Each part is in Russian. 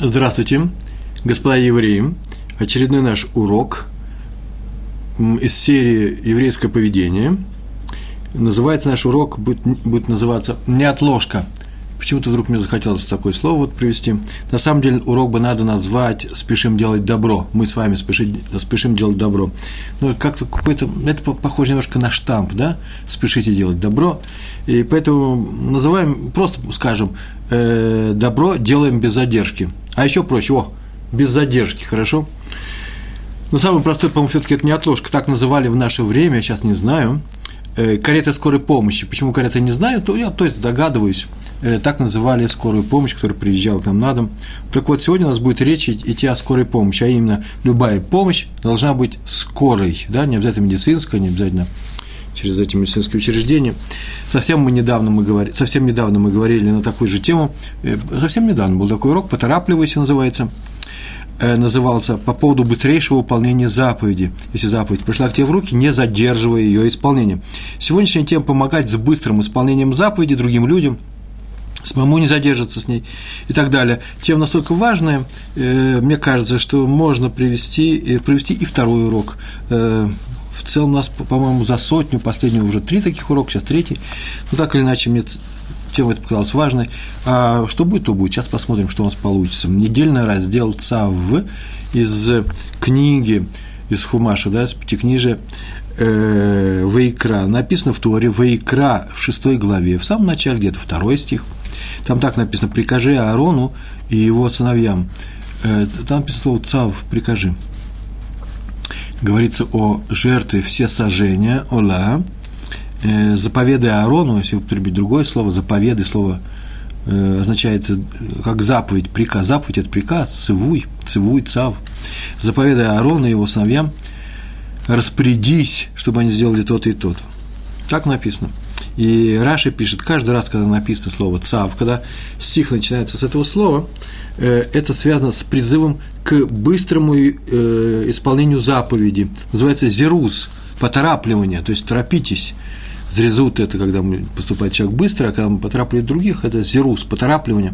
Здравствуйте, господа евреи. Очередной наш урок из серии «Еврейское поведение». Называется наш урок, будет, будет называться «Неотложка». Почему-то вдруг мне захотелось такое слово вот привести. На самом деле урок бы надо назвать «Спешим делать добро». Мы с вами спешим, спешим делать добро. Ну, как-то какой-то, это похоже немножко на штамп, да? Спешите делать добро. И поэтому называем, просто скажем, э, добро делаем без задержки. А еще проще, о, без задержки, хорошо? Но самый простой, по-моему, все-таки это не отложка. Так называли в наше время, я сейчас не знаю. Э, карета скорой помощи. Почему карета не знаю, то я то есть догадываюсь. Э, так называли скорую помощь, которая приезжала к нам на дом. Так вот, сегодня у нас будет речь идти о скорой помощи, а именно любая помощь должна быть скорой, да, не обязательно медицинская, не обязательно через эти медицинские учреждения. Совсем мы недавно мы говорили, совсем недавно мы говорили на такую же тему, э, совсем недавно был такой урок, поторапливайся называется, назывался по поводу быстрейшего выполнения заповеди. Если заповедь пришла к тебе в руки, не задерживая ее исполнение. Сегодняшняя тема – помогать с быстрым исполнением заповеди другим людям, самому не задержаться с ней и так далее. Тема настолько важная, э, мне кажется, что можно привести, привести и второй урок в целом у нас, по-моему, за сотню, последнюю уже три таких урока, сейчас третий. Ну, так или иначе, мне тема это показалась важной. А что будет, то будет. Сейчас посмотрим, что у нас получится. Недельный раздел ЦАВ из книги, из Хумаша, да, из пятикнижия э, Вейкра. Написано в Торе Вейкра в шестой главе, в самом начале, где-то второй стих. Там так написано «Прикажи Аарону и его сыновьям». Э, там написано слово «цав», «прикажи» говорится о жертве все сожжения, ола, заповеды Аарону, если употребить другое слово, заповеды, слово э, означает э, как заповедь, приказ. Заповедь – это приказ, цивуй, цивуй, цав. Заповеды Аарону и его сыновьям распорядись, чтобы они сделали то-то и то-то. Так написано. И Раши пишет, каждый раз, когда написано слово «цав», когда стих начинается с этого слова, это связано с призывом к быстрому э, исполнению заповеди. Называется зерус, поторапливание, то есть торопитесь. Зрезут – это когда поступает человек быстро, а когда он поторапливает других – это зерус, поторапливание.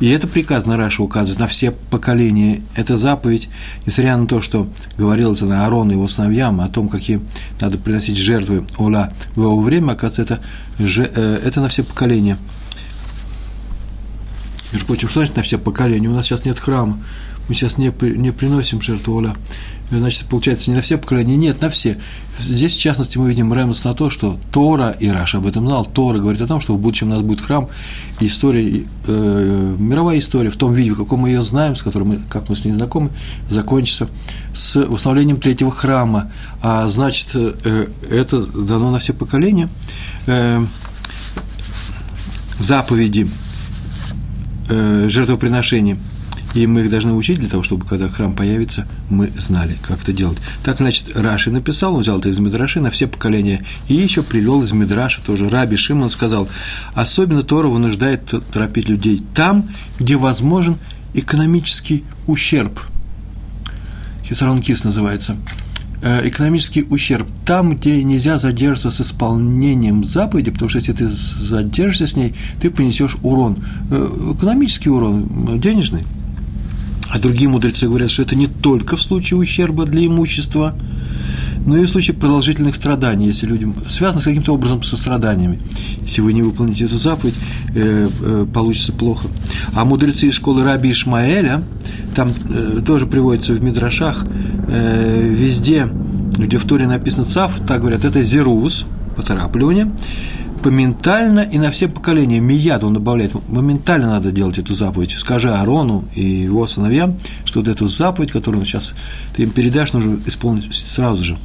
И это приказ на Раша указывает на все поколения. Это заповедь, несмотря на то, что говорилось на Аарону и его сыновьям о том, какие надо приносить жертвы Ола в его время, оказывается, это, э, это на все поколения. Между прочим, что значит на все поколения? У нас сейчас нет храма мы сейчас не, не приносим жертву Оля. Значит, получается, не на все поколения, нет, на все. Здесь, в частности, мы видим ремонт на то, что Тора, и Раша об этом знал, Тора говорит о том, что в будущем у нас будет храм, история, э, мировая история в том виде, в каком мы ее знаем, с которым мы, как мы с ней знакомы, закончится с восстановлением третьего храма. А значит, э, это дано на все поколения. Э, заповеди э, жертвоприношения – и мы их должны учить для того, чтобы, когда храм появится, мы знали, как это делать. Так, значит, Раши написал, он взял это из Мидраши на все поколения, и еще привел из Мидраша тоже. Раби Шимон сказал, особенно Тора вынуждает торопить людей там, где возможен экономический ущерб. Хисарон Кис называется э, экономический ущерб там, где нельзя задержаться с исполнением заповеди, потому что если ты задержишься с ней, ты понесешь урон, э, экономический урон, денежный. А другие мудрецы говорят, что это не только в случае ущерба для имущества, но и в случае продолжительных страданий, если людям связано с каким-то образом со страданиями. Если вы не выполните эту заповедь, э, э, получится плохо. А мудрецы из школы Раби Ишмаэля, там э, тоже приводится в Мидрашах, э, везде, где в Торе написано цав, так говорят, это зерус, поторапливание, моментально и на все поколения. Мияд, он добавляет, моментально надо делать эту заповедь. Скажи Арону и его сыновьям, что вот эту заповедь, которую сейчас ты им передашь, нужно исполнить сразу же.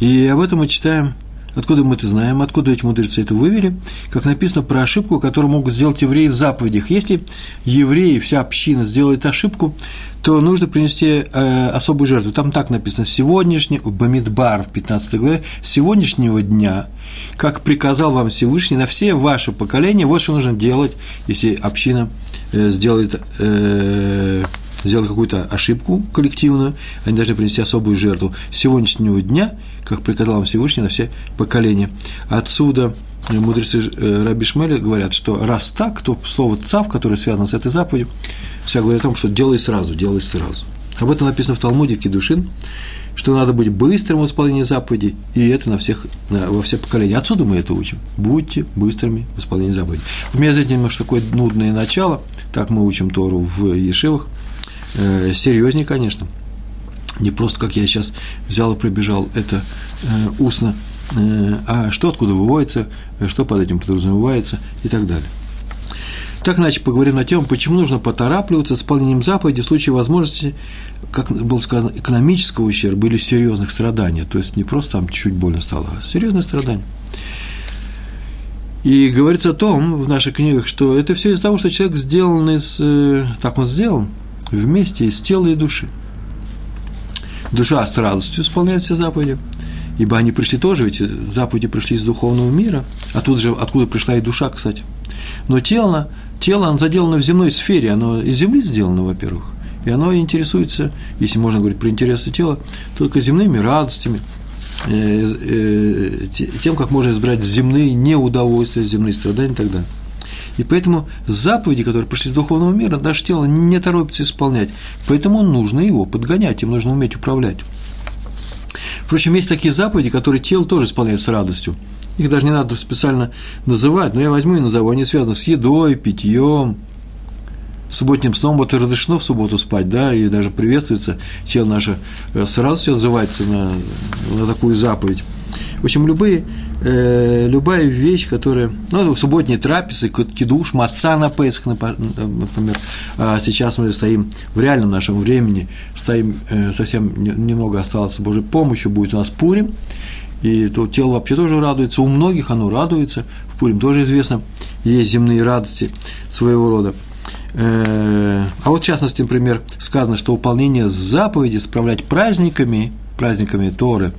И об этом мы читаем Откуда мы это знаем? Откуда эти мудрецы это вывели? Как написано про ошибку, которую могут сделать евреи в заповедях. Если евреи, вся община сделает ошибку, то нужно принести э, особую жертву. Там так написано, сегодняшний, Бамидбар в 15 главе, сегодняшнего дня, как приказал вам Всевышний, на все ваши поколения, вот что нужно делать, если община э, сделает э, сделал какую-то ошибку коллективную, они должны принести особую жертву сегодняшнего дня, как приказал вам Всевышний на все поколения. Отсюда мудрецы э, Раби Шмеля говорят, что раз так, то слово «цав», которое связано с этой заповедью, вся говорит о том, что делай сразу, делай сразу. Об этом написано в Талмуде Кедушин, что надо быть быстрым в исполнении заповедей, и это на всех, на, во все поколения. Отсюда мы это учим. Будьте быстрыми в исполнении заповедей. У меня здесь немножко такое нудное начало, так мы учим Тору в Ешивах, э, серьезнее, конечно. Не просто, как я сейчас взял и пробежал это э, устно, э, а что откуда выводится, что под этим подразумевается и так далее. Так, иначе поговорим на тему, почему нужно поторапливаться с исполнением заповеди в случае возможности, как было сказано, экономического ущерба или серьезных страданий. То есть не просто там чуть больно стало, а серьезные страдания. И говорится о том в наших книгах, что это все из-за того, что человек сделан из, э, так он сделан, вместе из тела и души. Душа с радостью исполняет все заповеди, ибо они пришли тоже, ведь заповеди пришли из духовного мира, а тут же откуда пришла и душа, кстати. Но тело тело, оно заделано в земной сфере, оно из земли сделано, во-первых, и оно интересуется, если можно говорить про интересы тела, только земными радостями, э, э, тем, как можно избрать земные неудовольствия, земные страдания и так далее. И поэтому заповеди, которые пришли из духовного мира, наше тело не торопится исполнять. Поэтому нужно его подгонять, им нужно уметь управлять. Впрочем, есть такие заповеди, которые тело тоже исполняет с радостью. Их даже не надо специально называть, но я возьму и назову. Они связаны с едой, питьем, субботним сном. Вот и разрешено в субботу спать, да, и даже приветствуется тело наше, э, сразу все отзывается на, на такую заповедь. Общем, любые, э, любая вещь, которая, ну, субботние трапезы, кидуш, маца на Песах, например, а сейчас мы стоим в реальном нашем времени, стоим, э, совсем немного осталось Божьей помощью, будет у нас Пурим, и то тело вообще тоже радуется, у многих оно радуется, в Пурим тоже известно, есть земные радости своего рода. Э, а вот в частности, например, сказано, что выполнение заповеди справлять праздниками, праздниками Торы,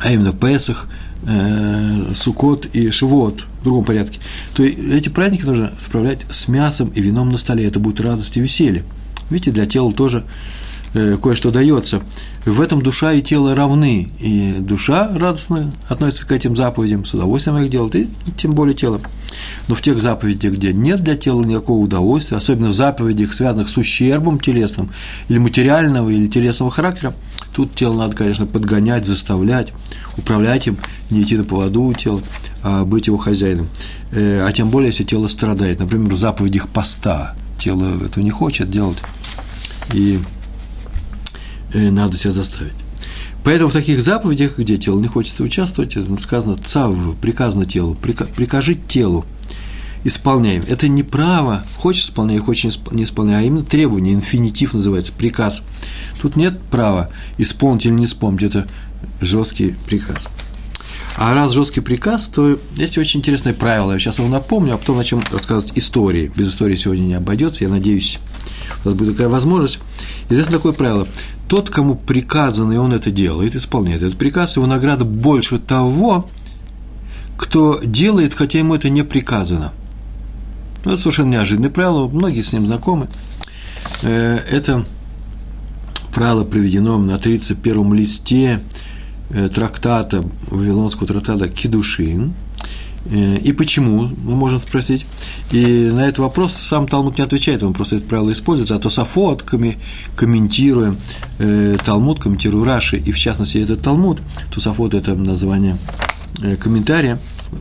а именно Песах, э, Сукот и Шивот в другом порядке, то эти праздники нужно справлять с мясом и вином на столе. Это будет радость и веселье. Видите, для тела тоже кое-что дается. В этом душа и тело равны, и душа радостно относится к этим заповедям, с удовольствием их делает, и тем более тело. Но в тех заповедях, где нет для тела никакого удовольствия, особенно в заповедях, связанных с ущербом телесным, или материального, или телесного характера, тут тело надо, конечно, подгонять, заставлять, управлять им, не идти на поводу у тела, а быть его хозяином. Э, а тем более, если тело страдает. Например, в заповедях поста тело этого не хочет делать. И Э, надо себя заставить. Поэтому в таких заповедях, где тело не хочет участвовать, сказано «цав», приказано телу, прикажи телу, исполняем. Это не право, хочешь исполняй, хочешь не исполняй, а именно требование, инфинитив называется, приказ. Тут нет права исполнить или не исполнить, это жесткий приказ. А раз жесткий приказ, то есть очень интересное правило. Я сейчас его напомню, а потом начнем рассказывать истории. Без истории сегодня не обойдется, я надеюсь, у нас будет такая возможность. Известно такое правило. Тот, кому приказано, и он это делает, исполняет этот приказ, его награда больше того, кто делает, хотя ему это не приказано. Ну, это совершенно неожиданное правило, многие с ним знакомы. Э, это правило приведено на 31-м листе э, трактата, Вавилонского трактата Кедушин – и почему, мы можем спросить. И на этот вопрос сам Талмуд не отвечает, он просто это правило использует, а Тософот, комментируя э, Талмуд, комментируя Раши, и в частности этот Талмуд, Тософот – это название э, комментария,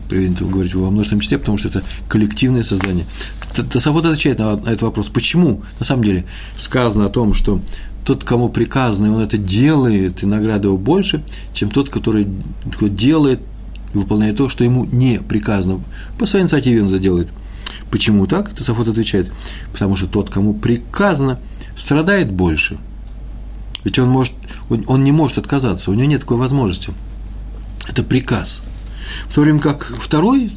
принято говорить во множественном числе, потому что это коллективное создание. Тософот отвечает на этот вопрос, почему на самом деле сказано о том, что тот, кому приказано, он это делает, и награда его больше, чем тот, который делает и выполняет то, что ему не приказано. По своей инициативе он это делает. Почему так? Тософот отвечает, потому что тот, кому приказано, страдает больше. Ведь он, может, он не может отказаться, у него нет такой возможности. Это приказ. В то время как второй,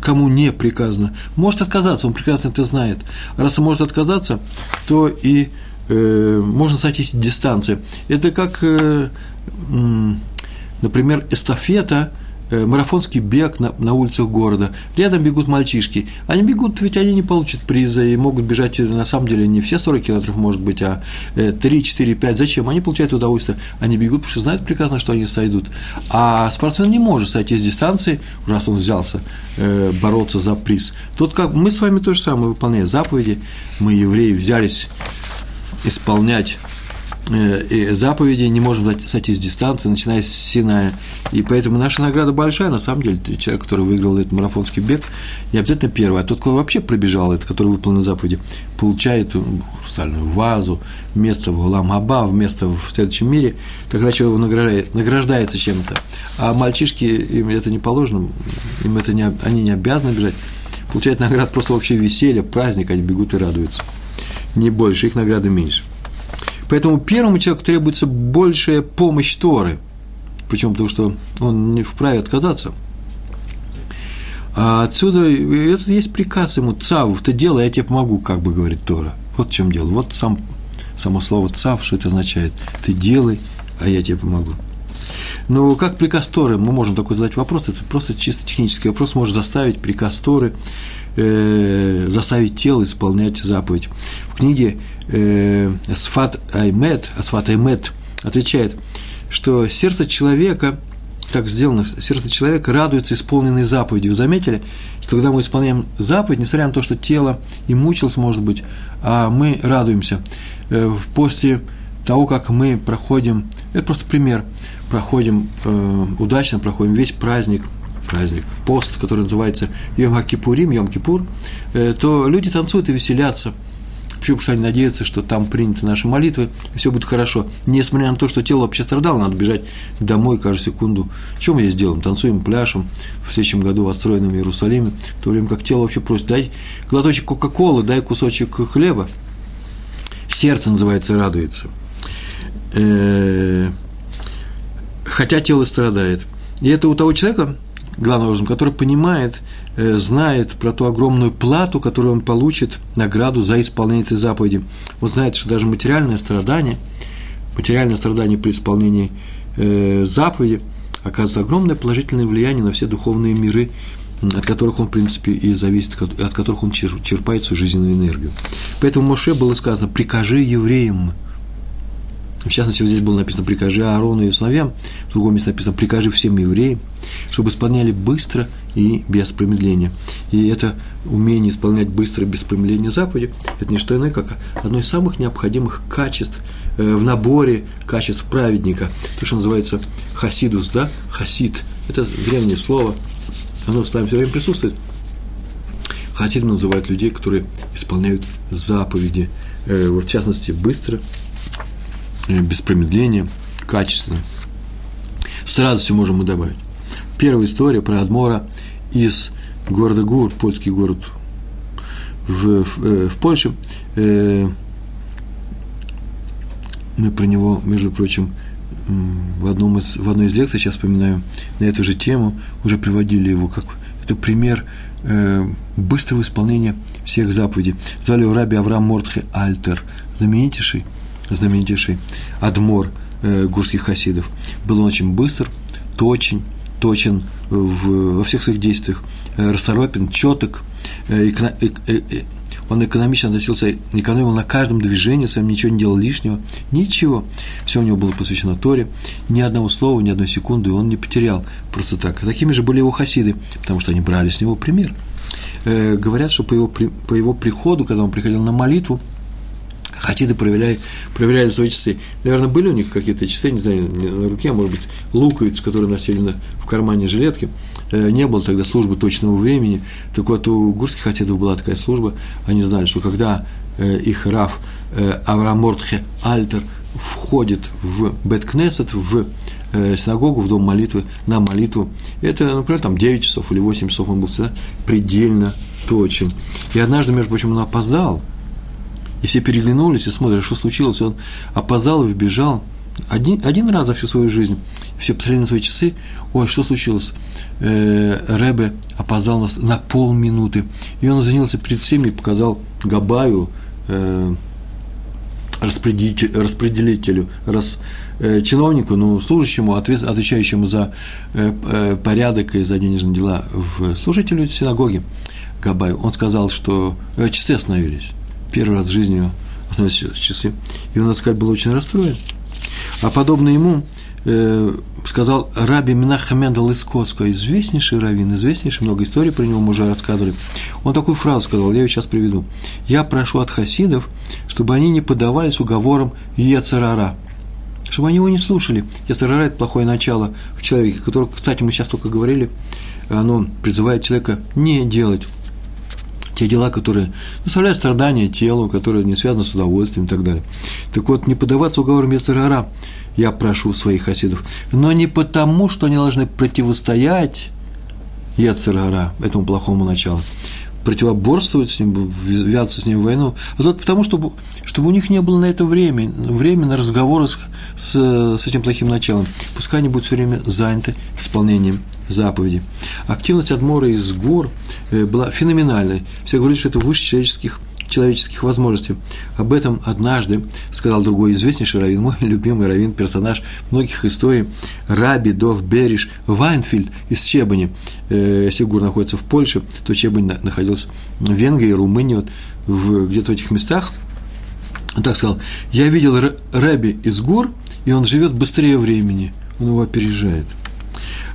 кому не приказано, может отказаться, он прекрасно это знает. раз он может отказаться, то и э, можно сойтись дистанции. Это как, э, например, эстафета – э, марафонский бег на, на улицах города, рядом бегут мальчишки, они бегут, ведь они не получат приза и могут бежать, на самом деле, не все 40 километров, может быть, а 3, 4, 5, зачем? Они получают удовольствие, они бегут, потому что знают прекрасно, что они сойдут. А спортсмен не может сойти с дистанции, раз он взялся э, бороться за приз. Тут как мы с вами то же самое выполняем заповеди, мы, евреи, взялись исполнять э, заповеди, не можем сойти с дистанции, начиная с Синая. И поэтому наша награда большая, на самом деле, человек, который выиграл этот марафонский бег, не обязательно первый, а тот, кто вообще пробежал это, который выполнил заповеди, получает хрустальную вазу, место в Гулам Аба, место в следующем мире, тогда человек награждает, награждается чем-то. А мальчишки, им это не положено, им это не, они не обязаны бежать, получают награду просто вообще веселье, праздник, они бегут и радуются. Не больше, их награды меньше. Поэтому первому человеку требуется большая помощь Торы. Причем потому, что он не вправе отказаться. А отсюда это есть приказ ему, цав, ты делай, я тебе помогу, как бы говорит Тора. Вот в чем дело. Вот сам, само слово цав, что это означает. Ты делай, а я тебе помогу. Но как приказ Торы, мы можем такой задать вопрос, это просто чисто технический вопрос, может заставить приказ Торы, э, заставить тело исполнять заповедь. В книге э, Асфат Аймет, Асфат Аймет отвечает, что сердце человека, так сделано, сердце человека радуется исполненной заповедью. Вы заметили, что когда мы исполняем заповедь, несмотря на то, что тело и мучилось, может быть, а мы радуемся. Э, после того, как мы проходим, это просто пример, проходим э, удачно, проходим весь праздник, праздник, пост, который называется Йом Кипурим, Йом Кипур, э, то люди танцуют и веселятся – Почему? Потому что они надеются, что там приняты наши молитвы, и все будет хорошо. Несмотря на то, что тело вообще страдало, надо бежать домой каждую секунду. Что мы здесь делаем? Танцуем, пляшем в следующем году в отстроенном Иерусалиме, в то время как тело вообще просит, дай глоточек Кока-Колы, дай кусочек хлеба. Сердце, называется, радуется. Э, хотя тело страдает. И это у того человека, главным образом, который понимает, знает про ту огромную плату, которую он получит, награду за исполнение этой заповеди. Вот знает, что даже материальное страдание, материальное страдание при исполнении э, заповеди оказывает огромное положительное влияние на все духовные миры, от которых он, в принципе, и зависит, от которых он черпает свою жизненную энергию. Поэтому Моше было сказано, прикажи евреям, в частности, вот здесь было написано «прикажи Аарону и сыновьям», в другом месте написано «прикажи всем евреям», чтобы исполняли быстро и без промедления. И это умение исполнять быстро и без промедления заповеди – это не что иное, как одно из самых необходимых качеств э, в наборе качеств праведника, то, что называется хасидус, да, хасид, это древнее слово, оно с нами все время присутствует. Хасидом называют людей, которые исполняют заповеди, э, в частности, быстро, без промедления, качественно. С радостью можем мы добавить. Первая история про Адмора из города Гур, польский город в, в, э, в Польше. Э, мы про него, между прочим, в, одном из, в одной из лекций, сейчас вспоминаю, на эту же тему, уже приводили его как это пример э, быстрого исполнения всех заповедей. Звали его раби Авраам Мортхе Альтер, знаменитейший, знаменитейший адмор э, гурских хасидов. Был он очень быстр, точен, точен в, во всех своих действиях, э, расторопен, четок, э, э, он экономично относился, экономил на каждом движении своем, ничего не делал лишнего, ничего. Все у него было посвящено Торе, ни одного слова, ни одной секунды он не потерял просто так. Такими же были его хасиды, потому что они брали с него пример. говорят, что по его, по его приходу, когда он приходил на молитву, Хасиды проверяли, проверяли свои часы. Наверное, были у них какие-то часы, не знаю, на руке, а может быть, луковицы, которые носили на, в кармане жилетки. Э, не было тогда службы точного времени. Так вот, у гурских хасидов была такая служба. Они знали, что когда э, их Раф э, Авраам Мортхе Альтер входит в Беткнесет, в синагогу, в дом молитвы, на молитву, это, например, там 9 часов или 8 часов он был всегда предельно точен. И однажды, между прочим, он опоздал – и все переглянулись и смотрят, что случилось. Он опоздал и вбежал. Один, один раз за всю свою жизнь. Все посмотрели на свои часы. Ой, что случилось? Э, Рэбе опоздал нас на полминуты. И он извинился перед всеми и показал Габаю, э, распределителю, распределителю рас, э, чиновнику, ну, служащему, ответ, отвечающему за э, э, порядок и за денежные дела в служителю синагоги Габаю, он сказал, что э, часы остановились. Первый раз в жизни остановились часы. И он, надо сказать, был очень расстроен. А подобно ему э, сказал Раби Минахамендал из Коцка, известнейший раввин, известнейший, много историй про него мы уже рассказывали. Он такую фразу сказал, я ее сейчас приведу. «Я прошу от хасидов, чтобы они не поддавались уговорам Ецарара, чтобы они его не слушали. Ецарара – это плохое начало в человеке, которое, кстати, мы сейчас только говорили, оно призывает человека не делать те дела, которые доставляют страдания телу, которые не связаны с удовольствием и так далее. Так вот, не поддаваться уговорам Ецарара – я прошу своих хасидов, но не потому, что они должны противостоять Ецерара, этому плохому началу, противоборствовать с ним, ввязаться с ним в войну, а только потому, чтобы, чтобы у них не было на это время, время на разговоры с, с, с этим плохим началом. Пускай они будут все время заняты исполнением заповеди. Активность Адмора из гор э, была феноменальной. Все говорят, что это выше человеческих человеческих возможностей. Об этом однажды сказал другой известнейший раввин, мой любимый раввин, персонаж многих историй, Раби Дов Бериш Вайнфильд из Чебани. Э, Сигур находится в Польше, то Чебань находился в Венгрии, Румынии, вот, в, где-то в этих местах. Он так сказал, я видел Раби из гор, и он живет быстрее времени, он его опережает.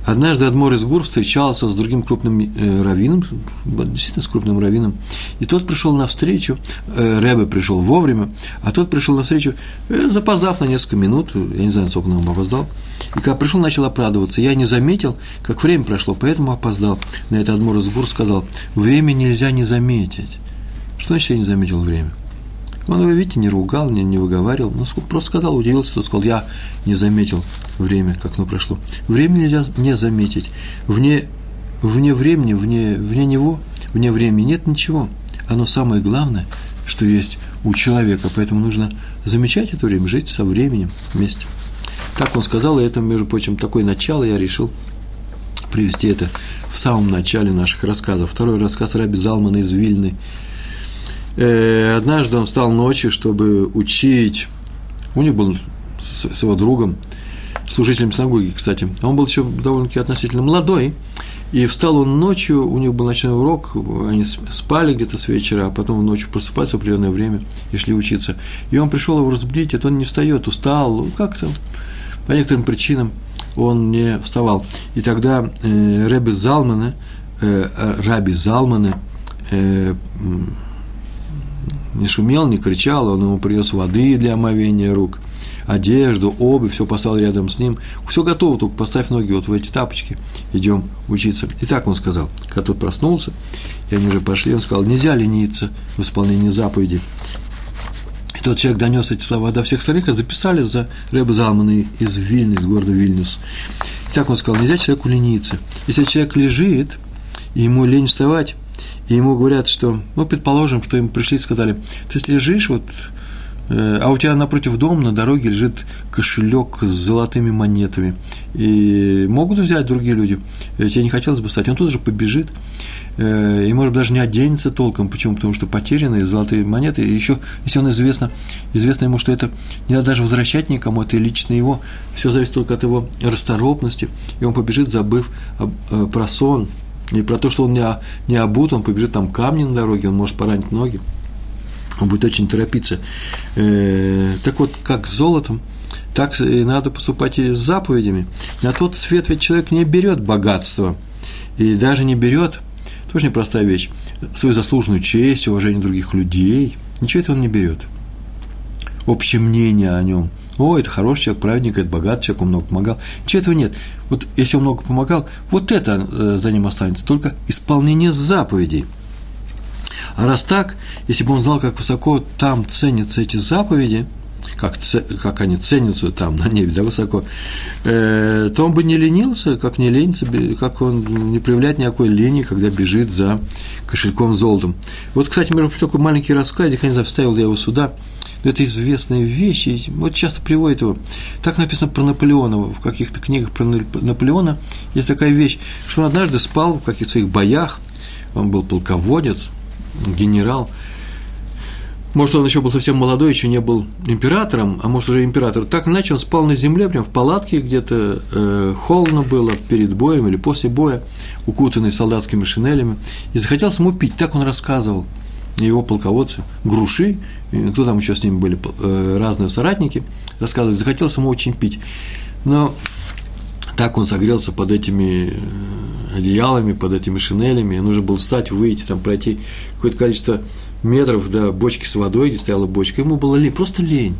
Однажды Адмор из Гур встречался с другим крупным э, раввином, действительно с крупным раввином, и тот пришел навстречу, э, Рэбе пришел вовремя, а тот пришел навстречу, э, запоздав на несколько минут, я не знаю, сколько он опоздал, и когда пришел, начал оправдываться. Я не заметил, как время прошло, поэтому опоздал. На это Адмор из Гур сказал, время нельзя не заметить. Что значит, я не заметил время? Он его, видите, не ругал, не, не выговаривал, но просто сказал, удивился, тот сказал, я не заметил время, как оно прошло. Время нельзя не заметить. Вне, вне времени, вне, вне него, вне времени нет ничего. Оно самое главное, что есть у человека, поэтому нужно замечать это время, жить со временем вместе. Так он сказал, и это, между прочим, такое начало я решил привести это в самом начале наших рассказов. Второй рассказ Раби Залмана из Вильны – однажды он встал ночью, чтобы учить. У них был с, с его другом, служителем синагоги, кстати. Он был еще довольно-таки относительно молодой. И встал он ночью, у них был ночной урок, они спали где-то с вечера, а потом ночью просыпаются в определенное время и шли учиться. И он пришел его разбудить, это он не встает, устал, ну, как-то по некоторым причинам он не вставал. И тогда э, Рэби Залманы, э, Раби Залманы, э, не шумел, не кричал, он ему принес воды для омовения рук, одежду, обувь, все поставил рядом с ним. Все готово, только поставь ноги вот в эти тапочки, идем учиться. И так он сказал, когда тот проснулся, и они уже пошли, он сказал, нельзя лениться в исполнении заповеди. И тот человек донес эти слова до всех остальных, и записали за Рэба Залмана из Вильны, из города Вильнюс. И так он сказал, нельзя человеку лениться. Если человек лежит, и ему лень вставать, и ему говорят, что, ну, предположим, что им пришли и сказали, ты лежишь вот, э, а у тебя напротив дома на дороге лежит кошелек с золотыми монетами, и могут взять другие люди, э, тебе не хотелось бы встать, он тут же побежит, э, и, может, даже не оденется толком, почему? Потому что потерянные золотые монеты, и еще, если он известно, известно ему, что это не надо даже возвращать никому, это лично его, все зависит только от его расторопности, и он побежит, забыв про сон, и про то, что он не, не обут, он побежит там камни на дороге, он может поранить ноги. Он будет очень торопиться. Э, так вот, как с золотом, так и надо поступать и с заповедями. На тот свет ведь человек не берет богатство, и даже не берет, тоже непростая вещь, свою заслуженную честь, уважение других людей. Ничего этого он не берет. Общее мнение о нем – о, это хороший человек, праведник, это богатый человек, он много помогал. Ничего этого нет. Вот если он много помогал, вот это э, за ним останется, только исполнение заповедей. А раз так, если бы он знал, как высоко там ценятся эти заповеди, как, как они ценятся там на небе, да, высоко, э, то он бы не ленился, как не ленится, как он не проявляет никакой лени, когда бежит за кошельком золотом. Вот, кстати, между такой маленький рассказик, я не знаю, вставил я его сюда – это известная вещь, и вот часто приводит его. Так написано про Наполеона, в каких-то книгах про Наполеона. Есть такая вещь, что он однажды спал в каких-то своих боях, он был полководец, генерал, может, он еще был совсем молодой, еще не был императором, а может, уже император. Так иначе он спал на земле, прям в палатке где-то, э, холодно было перед боем или после боя, укутанный солдатскими шинелями, и захотел ему пить, так он рассказывал его полководцы, груши, кто там еще с ними были, э, разные соратники, рассказывали, захотел ему очень пить. Но так он согрелся под этими э, одеялами, под этими шинелями, нужно было встать, выйти, там пройти какое-то количество метров до бочки с водой, где стояла бочка. Ему было лень, просто лень.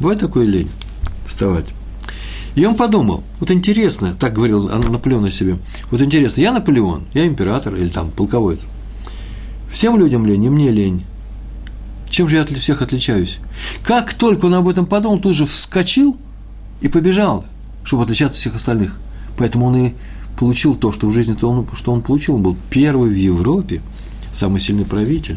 Бывает такой лень вставать. И он подумал, вот интересно, так говорил Наполеон о себе, вот интересно, я Наполеон, я император или там полководец. Всем людям лень, и мне лень. Чем же я от всех отличаюсь? Как только он об этом подумал, тут же вскочил и побежал, чтобы отличаться от всех остальных. Поэтому он и получил то, что в жизни то он, что он получил. Он был первый в Европе, самый сильный правитель.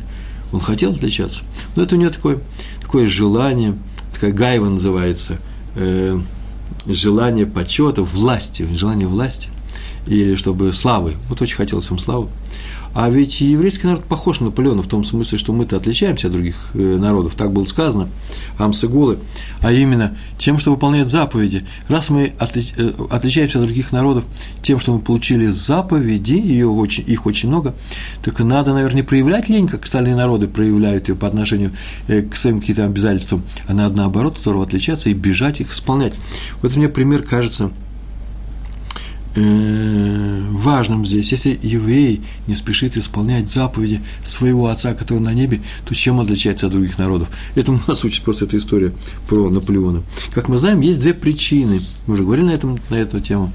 Он хотел отличаться. Но это у него такое, такое желание, такая гайва называется, э, желание почета, власти, желание власти, или чтобы славы. Вот очень хотелось ему славы. А ведь еврейский народ похож на Наполеона в том смысле, что мы-то отличаемся от других э, народов, так было сказано, Амсагулы, а именно тем, что выполняют заповеди. Раз мы э, отличаемся от других народов тем, что мы получили заповеди, ее очень, их очень много, так надо, наверное, не проявлять лень, как остальные народы проявляют ее по отношению э, к своим каким-то обязательствам, а надо, наоборот, здорово отличаться и бежать их исполнять. Вот мне пример кажется – Э, важным здесь. Если еврей не спешит исполнять заповеди своего отца, который на небе, то чем отличается от других народов? Этому нас учит просто эта история про Наполеона. Как мы знаем, есть две причины, мы уже говорили на, этом, на эту тему,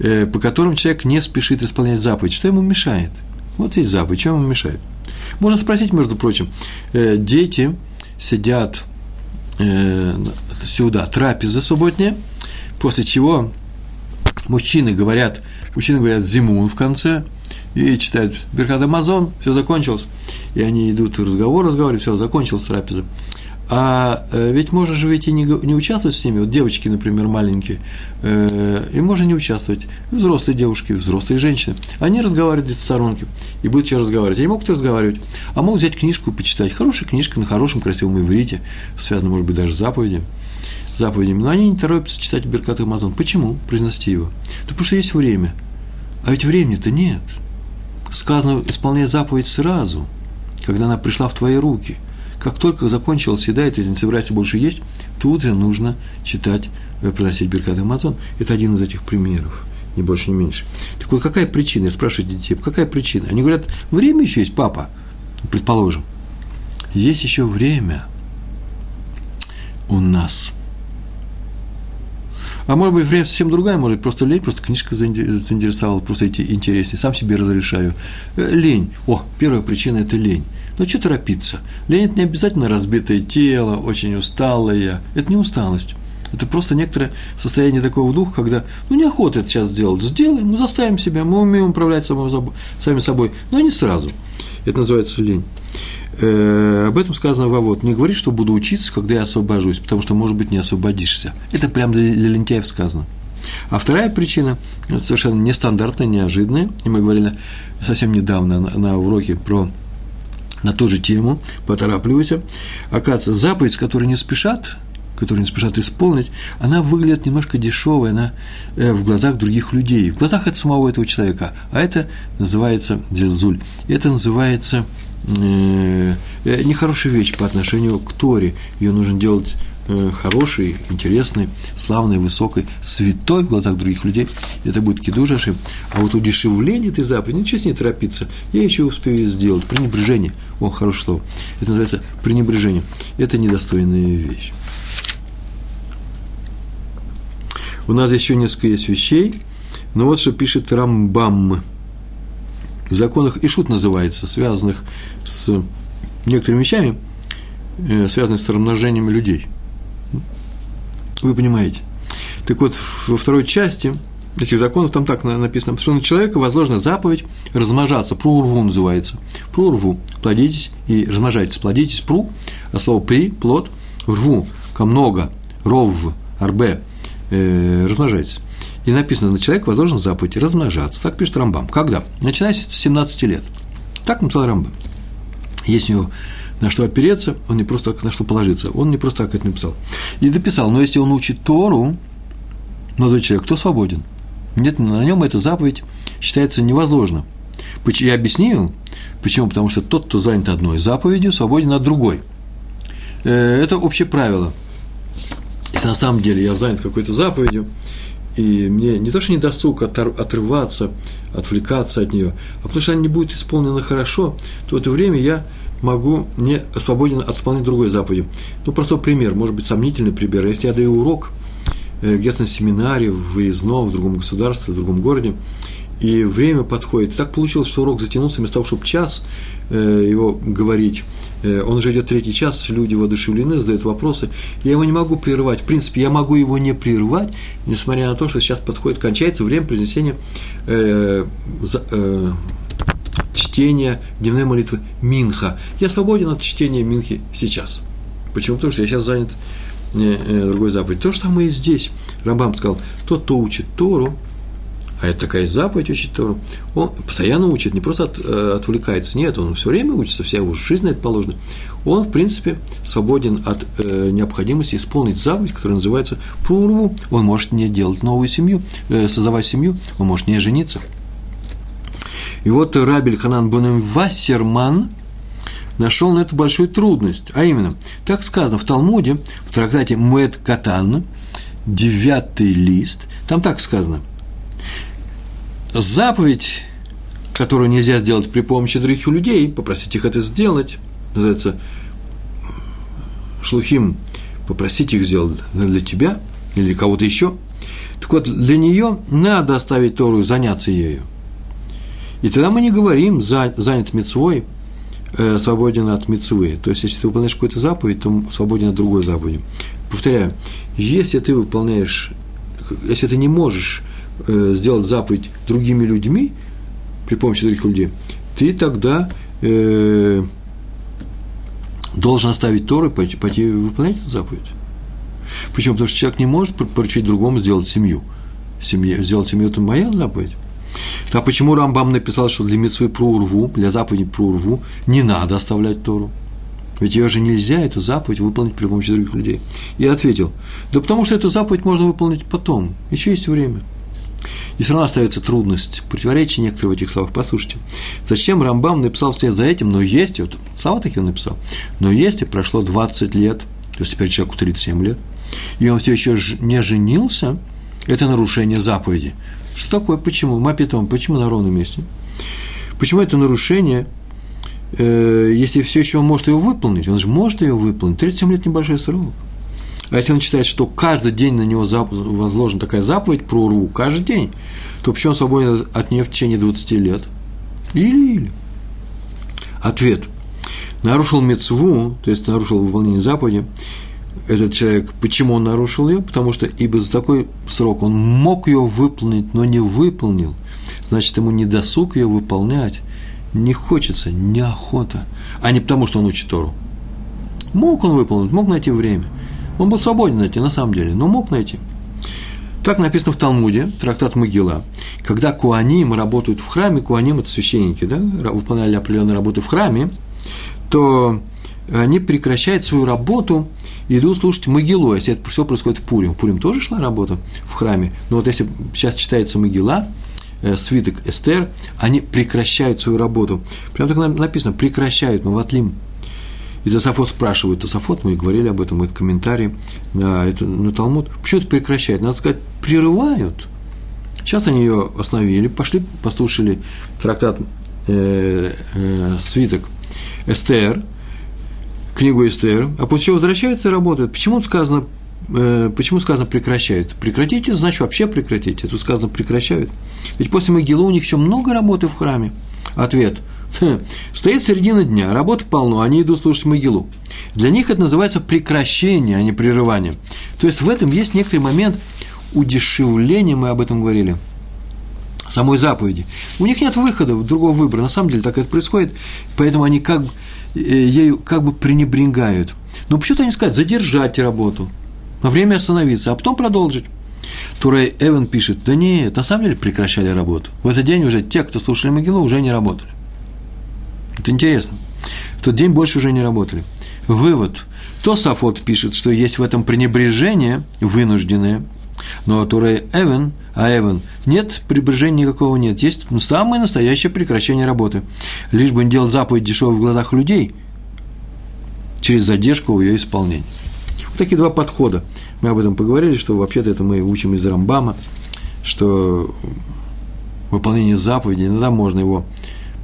э, по которым человек не спешит исполнять заповедь. Что ему мешает? Вот есть заповедь, чем ему мешает? Можно спросить, между прочим, э, дети сидят сюда, трапеза субботняя, после чего мужчины говорят, мужчины говорят зимун в конце, и читают Беркат Амазон, все закончилось. И они идут, разговор разговаривают, все, закончилась трапеза. А э, ведь можно же ведь и не, не участвовать с ними, вот девочки, например, маленькие, э, и можно не участвовать, взрослые девушки, взрослые женщины, они разговаривают в сторонке, и будут что разговаривать, они могут разговаривать, а могут взять книжку и почитать, хорошая книжка на хорошем красивом иврите, связана, может быть, даже с заповедями, заповедями, но они не торопятся читать Беркат Амазон. Почему произнести его? Да потому что есть время. А ведь времени-то нет. Сказано исполняй заповедь сразу, когда она пришла в твои руки. Как только закончилась еда, и ты не собираешься больше есть, тут же нужно читать, э, приносить Беркат Амазон. Это один из этих примеров, ни больше, ни меньше. Так вот, какая причина? Я спрашиваю детей, какая причина? Они говорят, время еще есть, папа, предположим. Есть еще время у нас – а может быть, время совсем другая, может быть, просто лень, просто книжка заинтересовала, просто эти интереснее, сам себе разрешаю. Э, лень. О, первая причина – это лень. Ну, что торопиться? Лень – это не обязательно разбитое тело, очень усталое. Это не усталость. Это просто некоторое состояние такого духа, когда, ну, неохота это сейчас сделать. Сделаем, ну, заставим себя, мы умеем управлять сами собой, но не сразу. Это называется лень. Э, об этом сказано во вот. Не говори, что буду учиться, когда я освобожусь, потому что, может быть, не освободишься. Это прям для, для лентяев сказано. А вторая причина, совершенно нестандартная, неожиданная, и мы говорили совсем недавно на, на уроке про на ту же тему, поторапливайся. Оказывается, заповедь, с которой не спешат, которую не спешат исполнить, она выглядит немножко дешевой, она э, в глазах других людей, в глазах от самого этого человека. А это называется дзельзуль. Это называется Э, э, нехорошая вещь по отношению к Торе. Ее нужно делать э, хорошей, интересной, славной, высокой, святой в глазах других людей. Это будет кидушаши. А вот удешевление этой заповеди, ничего с ней торопиться, я еще успею сделать. Пренебрежение. О, хорошее слово. Это называется пренебрежение. Это недостойная вещь. У нас еще несколько есть вещей. Но вот что пишет Рамбам законах Ишут называется, связанных с некоторыми вещами, э, связанных с размножением людей. Вы понимаете. Так вот, во второй части этих законов там так написано, что на человека возложена заповедь размножаться. Прурву называется. Прурву. Плодитесь и размножайтесь. Плодитесь, пру, а слово при, плод, рву, ко много, ров, арбе, э, размножайтесь. И написано, на человека возложен заповедь размножаться. Так пишет Рамбам. Когда? Начиная с 17 лет. Так написал Рамбам. Есть у него на что опереться, он не просто так на что положиться. Он не просто так это написал. И дописал, но если он учит Тору, молодой человек, кто свободен? Нет, на нем эта заповедь считается невозможно. Я объяснил, почему? Потому что тот, кто занят одной заповедью, свободен от другой. Э, это общее правило. Если на самом деле я занят какой-то заповедью, и мне не то, что не досуг отрываться, отвлекаться от нее, а потому что она не будет исполнена хорошо, то в это время я могу не свободен от исполнения другой заповеди. Ну, простой пример, может быть, сомнительный пример. Если я даю урок э, где-то на семинаре, в выездном, в другом государстве, в другом городе, и время подходит. И так получилось, что урок затянулся, вместо того, чтобы час э, его говорить, э, он уже идет третий час, люди воодушевлены, задают вопросы. Я его не могу прерывать. В принципе, я могу его не прерывать, несмотря на то, что сейчас подходит, кончается время произнесения э, э, чтения дневной молитвы Минха. Я свободен от чтения Минхи сейчас. Почему? Потому что я сейчас занят э, другой заповедью. То же самое и здесь. Рамбам сказал, тот, кто учит Тору, а это такая заповедь учить Тору, он постоянно учит, не просто от, э, отвлекается, нет, он все время учится, вся его жизнь на это положена. Он, в принципе, свободен от э, необходимости исполнить заповедь, которая называется прурву. Он может не делать новую семью, э, создавать семью, он может не жениться. И вот Рабель Ханан Бонем Вассерман нашел на эту большую трудность. А именно, так сказано в Талмуде, в трактате Мед Катан, девятый лист, там так сказано – заповедь, которую нельзя сделать при помощи других людей, попросить их это сделать, называется шлухим, попросить их сделать для тебя или для кого-то еще. Так вот, для нее надо оставить Тору и заняться ею. И тогда мы не говорим занят мецвой, э, свободен от мецвы. То есть, если ты выполняешь какую-то заповедь, то свободен от другой заповеди. Повторяю, если ты выполняешь, если ты не можешь сделать заповедь другими людьми, при помощи других людей, ты тогда э, должен оставить Тору и пойти, пойти выполнять эту заповедь. Почему? Потому что человек не может поручить другому сделать семью. Семье, сделать семью – это моя заповедь. А почему Рамбам написал, что для митцвы про урву, для заповеди про урву не надо оставлять Тору? Ведь ее же нельзя, эту заповедь, выполнить при помощи других людей. Я ответил, да потому что эту заповедь можно выполнить потом, еще есть время – и все равно остается трудность, противоречие некоторые в этих словах. Послушайте, зачем Рамбам написал вслед за этим, но есть, вот слова таки он написал, но есть, и прошло 20 лет, то есть теперь человеку 37 лет, и он все еще не женился, это нарушение заповеди. Что такое? Почему? Мапитом, почему на ровном месте? Почему это нарушение, э, если все еще он может ее выполнить? Он же может ее выполнить. 37 лет небольшой срок. А если он считает, что каждый день на него возложена такая заповедь про уру, каждый день, то почему он свободен от нее в течение 20 лет? Или-или. Ответ. Нарушил мецву, то есть нарушил выполнение заповеди, этот человек, почему он нарушил ее? Потому что ибо за такой срок он мог ее выполнить, но не выполнил. Значит, ему не досуг ее выполнять, не хочется, неохота, а не потому, что он учит Тору. Мог он выполнить, мог найти время. Он был свободен найти, на самом деле, но мог найти. Так написано в Талмуде, трактат Могила. Когда куаним работают в храме, куаним – это священники, да, выполняли определенную работу в храме, то они прекращают свою работу и идут слушать Могилу, если это все происходит в Пурим. В Пурим тоже шла работа в храме, но вот если сейчас читается Могила, э, свиток Эстер, они прекращают свою работу. Прямо так написано, прекращают, Маватлим и Тософот спрашивает, Тософот, мы говорили об этом, это комментарий на, это, на Талмуд, почему это прекращает? Надо сказать, прерывают. Сейчас они ее остановили, пошли, послушали трактат э, э, свиток Эстер, книгу Эстер, а после чего возвращаются и работают. Почему сказано, э, почему сказано прекращают? Прекратите, значит вообще прекратите. Тут сказано прекращают. Ведь после Могилы у них еще много работы в храме. Ответ – Стоит середина дня, работы полно, они идут слушать могилу. Для них это называется прекращение, а не прерывание. То есть в этом есть некоторый момент удешевления, мы об этом говорили, самой заповеди. У них нет выхода, другого выбора. На самом деле так это происходит, поэтому они как э, ею как бы пренебрегают. Но почему-то они сказать, задержать работу, на время остановиться, а потом продолжить. Турей Эван пишет, да нет, на самом деле прекращали работу. В этот день уже те, кто слушали могилу, уже не работали. Это интересно. тот день больше уже не работали. Вывод. Тосафот пишет, что есть в этом пренебрежение вынужденное, но Турей Эвен, а Эвен, нет, пренебрежения никакого нет. Есть самое настоящее прекращение работы. Лишь бы не делать заповедь дешевой в глазах людей через задержку в ее исполнении. Вот такие два подхода. Мы об этом поговорили, что вообще-то это мы учим из Рамбама, что выполнение заповеди иногда можно его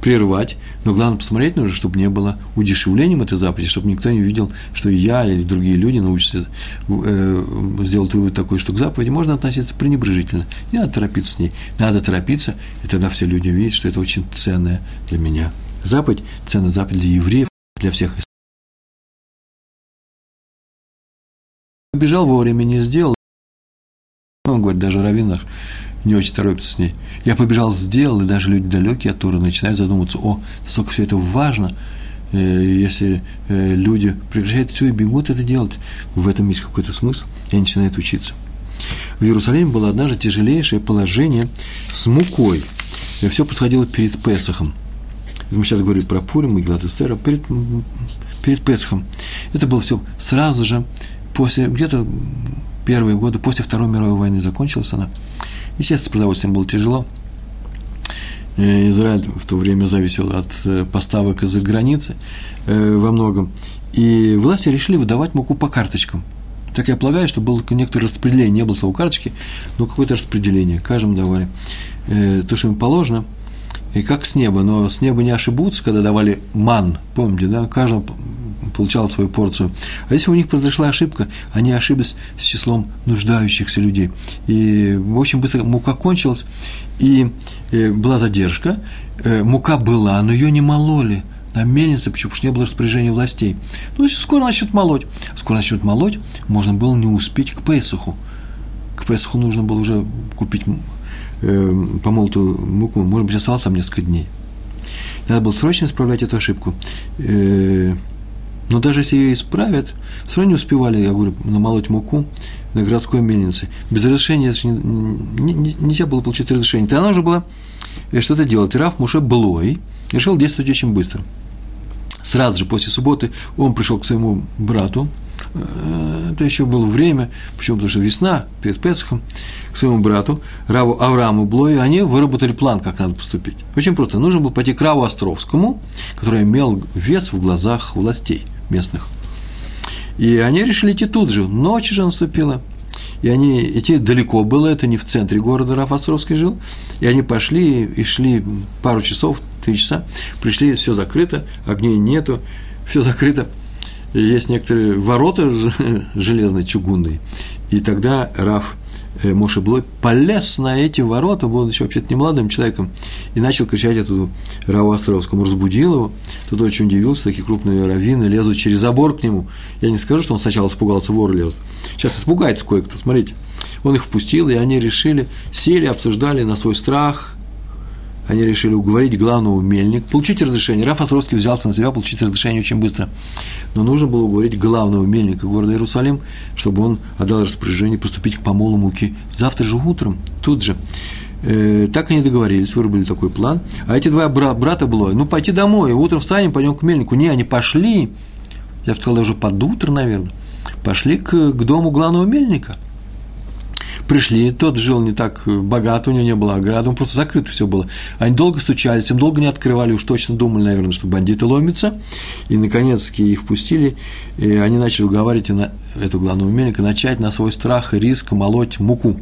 прервать, но главное посмотреть нужно, чтобы не было удешевлением этой заповеди, чтобы никто не видел, что я или другие люди научатся э, сделать вывод такой, что к заповеди можно относиться пренебрежительно. Не надо торопиться с ней. Надо торопиться, и тогда все люди видят, что это очень ценная для меня заповедь, ценная заповедь для евреев, для всех. Бежал вовремя, не сделал. Он говорит, даже раввин наш, не очень торопится с ней. Я побежал, сделал, и даже люди далекие от Торы начинают задумываться, о, насколько все это важно, э, если э, люди прекращают все и бегут это делать. В этом есть какой-то смысл, и они начинают учиться. В Иерусалиме было однажды тяжелейшее положение с мукой. И все происходило перед Песохом. Мы сейчас говорим про Пурим и Гладестера, перед, перед Песохом. Это было все сразу же, после, где-то первые годы, после Второй мировой войны закончилась она. Естественно, с продовольствием было тяжело. Э, Израиль в то время зависел от э, поставок из-за границы э, во многом. И власти решили выдавать муку по карточкам. Так я полагаю, что было некоторое распределение, не было слова карточки, но какое-то распределение. Каждому давали то, что им положено, и как с неба. Но с неба не ошибутся, когда давали ман, помните, да, каждому получал свою порцию. А если у них произошла ошибка, они ошиблись с числом нуждающихся людей. И очень быстро мука кончилась, и э, была задержка. Э, мука была, но ее не мололи на мельнице, почему что не было распоряжения властей. Ну, значит, скоро начнут молоть. Скоро начнут молоть, можно было не успеть к Песоху. К Песоху нужно было уже купить э, помолотую муку, может быть, осталось там несколько дней. Надо было срочно исправлять эту ошибку. Э, но даже если ее исправят, все равно не успевали, я говорю, намолоть муку на городской мельнице. Без разрешения не, не, нельзя было получить разрешение. Тогда нужно было э, что-то делать. Раф Муше Блой решил действовать очень быстро. Сразу же после субботы он пришел к своему брату, э, это еще было время, почему? Потому что весна, перед Песохом, к своему брату, Раву Аврааму Блою, они выработали план, как надо поступить. Очень просто. Нужно было пойти к Раву Островскому, который имел вес в глазах властей местных. И они решили идти тут же. Ночь уже наступила. И они идти далеко было, это не в центре города Раф Островский жил. И они пошли и шли пару часов, три часа. Пришли, все закрыто, огней нету, все закрыто. Есть некоторые ворота железные, чугунные. И тогда Раф Моше Блой полез на эти ворота, был еще вообще-то не молодым человеком, и начал кричать эту Раву Островскому, разбудил его. Тот очень удивился, такие крупные раввины лезут через забор к нему. Я не скажу, что он сначала испугался, вор лез. Сейчас испугается кое-кто, смотрите. Он их впустил, и они решили, сели, обсуждали на свой страх, они решили уговорить главного мельника, получить разрешение. Раф Островский взялся на себя получить разрешение очень быстро. Но нужно было уговорить главного мельника города Иерусалим, чтобы он отдал распоряжение поступить к помолу муки завтра же утром, тут же. Э, так они договорились, вырубили такой план. А эти два бра- брата было, ну, пойти домой, утром встанем, пойдем к мельнику. Не, они пошли, я бы сказал, даже под утро, наверное, пошли к, к дому главного мельника – пришли, тот жил не так богато, у него не было ограды, он просто закрыто все было. Они долго стучались, им долго не открывали, уж точно думали, наверное, что бандиты ломятся, и, наконец-таки, их впустили, и они начали уговаривать эту главного мельника начать на свой страх и риск молоть муку.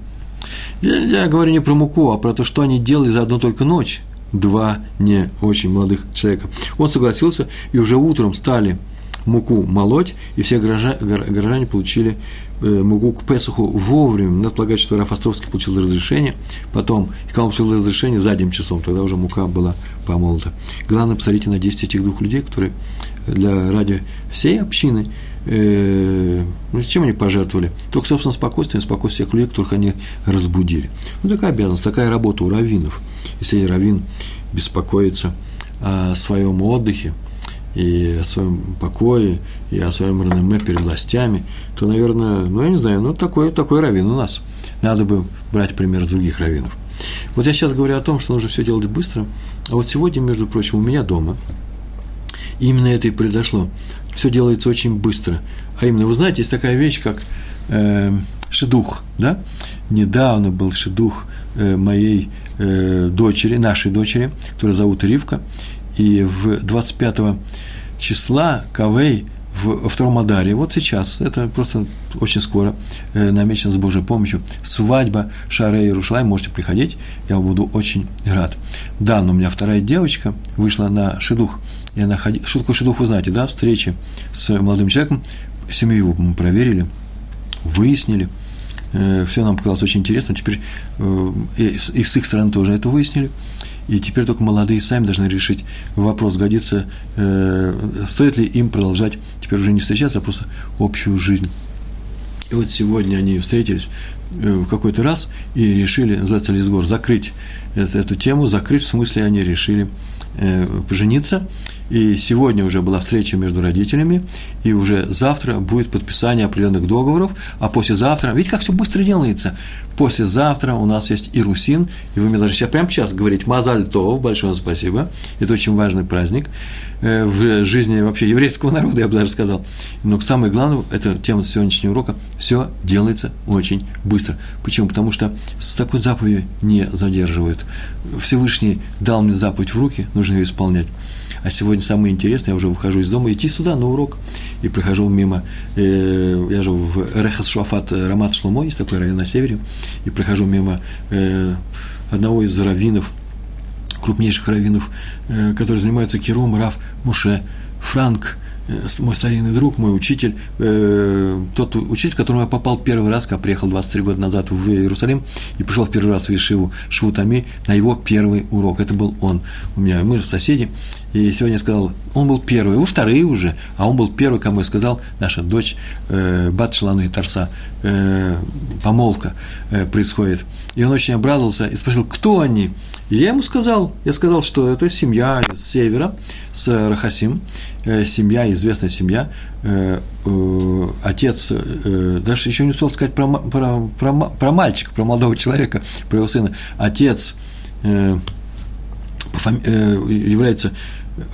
Я, я говорю не про муку, а про то, что они делали за одну только ночь, два не очень молодых человека. Он согласился, и уже утром стали муку молоть, и все горожане, получили э, муку к Песоху вовремя. Надо полагать, что Раф Островский получил разрешение, потом, когда он получил разрешение задним числом, тогда уже мука была помолота. Главное, посмотрите на 10 этих двух людей, которые для, ради всей общины, э, ну, чем они пожертвовали? Только, собственно, спокойствием, спокойствие тех людей, которых они разбудили. Ну, такая обязанность, такая работа у раввинов. Если раввин беспокоится о своем отдыхе, и о своем покое, и о своем реноме перед властями, то, наверное, ну, я не знаю, ну, такой, такой раввин у нас. Надо бы брать пример с других раввинов. Вот я сейчас говорю о том, что нужно все делать быстро, а вот сегодня, между прочим, у меня дома именно это и произошло. Все делается очень быстро. А именно, вы знаете, есть такая вещь, как э, шедух, да? Недавно был шедух э, моей э, дочери, нашей дочери, которую зовут Ривка, и в 25 числа Кавей в, во втором Адаре, вот сейчас, это просто очень скоро э, намечено с Божьей помощью, свадьба Шаре Рушлай, можете приходить, я буду очень рад. Да, но у меня вторая девочка вышла на шедух, и она ходила, такое шедух, вы знаете, да, встречи с молодым человеком, семью его мы проверили, выяснили, э, все нам показалось очень интересно, теперь э, и, и с их стороны тоже это выяснили, и теперь только молодые сами должны решить вопрос, годится, э, стоит ли им продолжать теперь уже не встречаться, а просто общую жизнь. И вот сегодня они встретились э, в какой-то раз и решили, называется Лисгор, закрыть эту, эту тему, закрыть, в смысле они решили э, пожениться – и сегодня уже была встреча между родителями, и уже завтра будет подписание определенных договоров, а послезавтра, видите, как все быстро делается, послезавтра у нас есть Ирусин, и вы мне даже сейчас, прямо сейчас говорить Мазаль Тов, большое спасибо, это очень важный праздник э, в жизни вообще еврейского народа, я бы даже сказал. Но самое главное, это тема сегодняшнего урока, все делается очень быстро. Почему? Потому что с такой заповедью не задерживают. Всевышний дал мне заповедь в руки, нужно ее исполнять. А сегодня самое интересное, я уже выхожу из дома, идти сюда на урок, и прохожу мимо, э, я живу в Рехас Шуафат э, Рамат Шломо, есть такой район на севере, и прохожу мимо э, одного из раввинов, крупнейших раввинов, э, который занимается Кером, Раф Муше Франк, мой старинный друг, мой учитель, э, тот учитель, к которому я попал первый раз, когда приехал 23 года назад в Иерусалим и пришел в первый раз в Ишиву Швутами на его первый урок. Это был он у меня. Мы же соседи. И сегодня я сказал, он был первый, вы вторые уже, а он был первый, кому я сказал, наша дочь э, Бат Шалану и Тарса, э, помолвка э, происходит. И он очень обрадовался и спросил, кто они? Я ему сказал, я сказал, что это семья с севера, с Рахасим, э, семья, известная семья, э, э, отец, даже еще не успел сказать про, про, про, про мальчика, про молодого человека, про его сына, отец является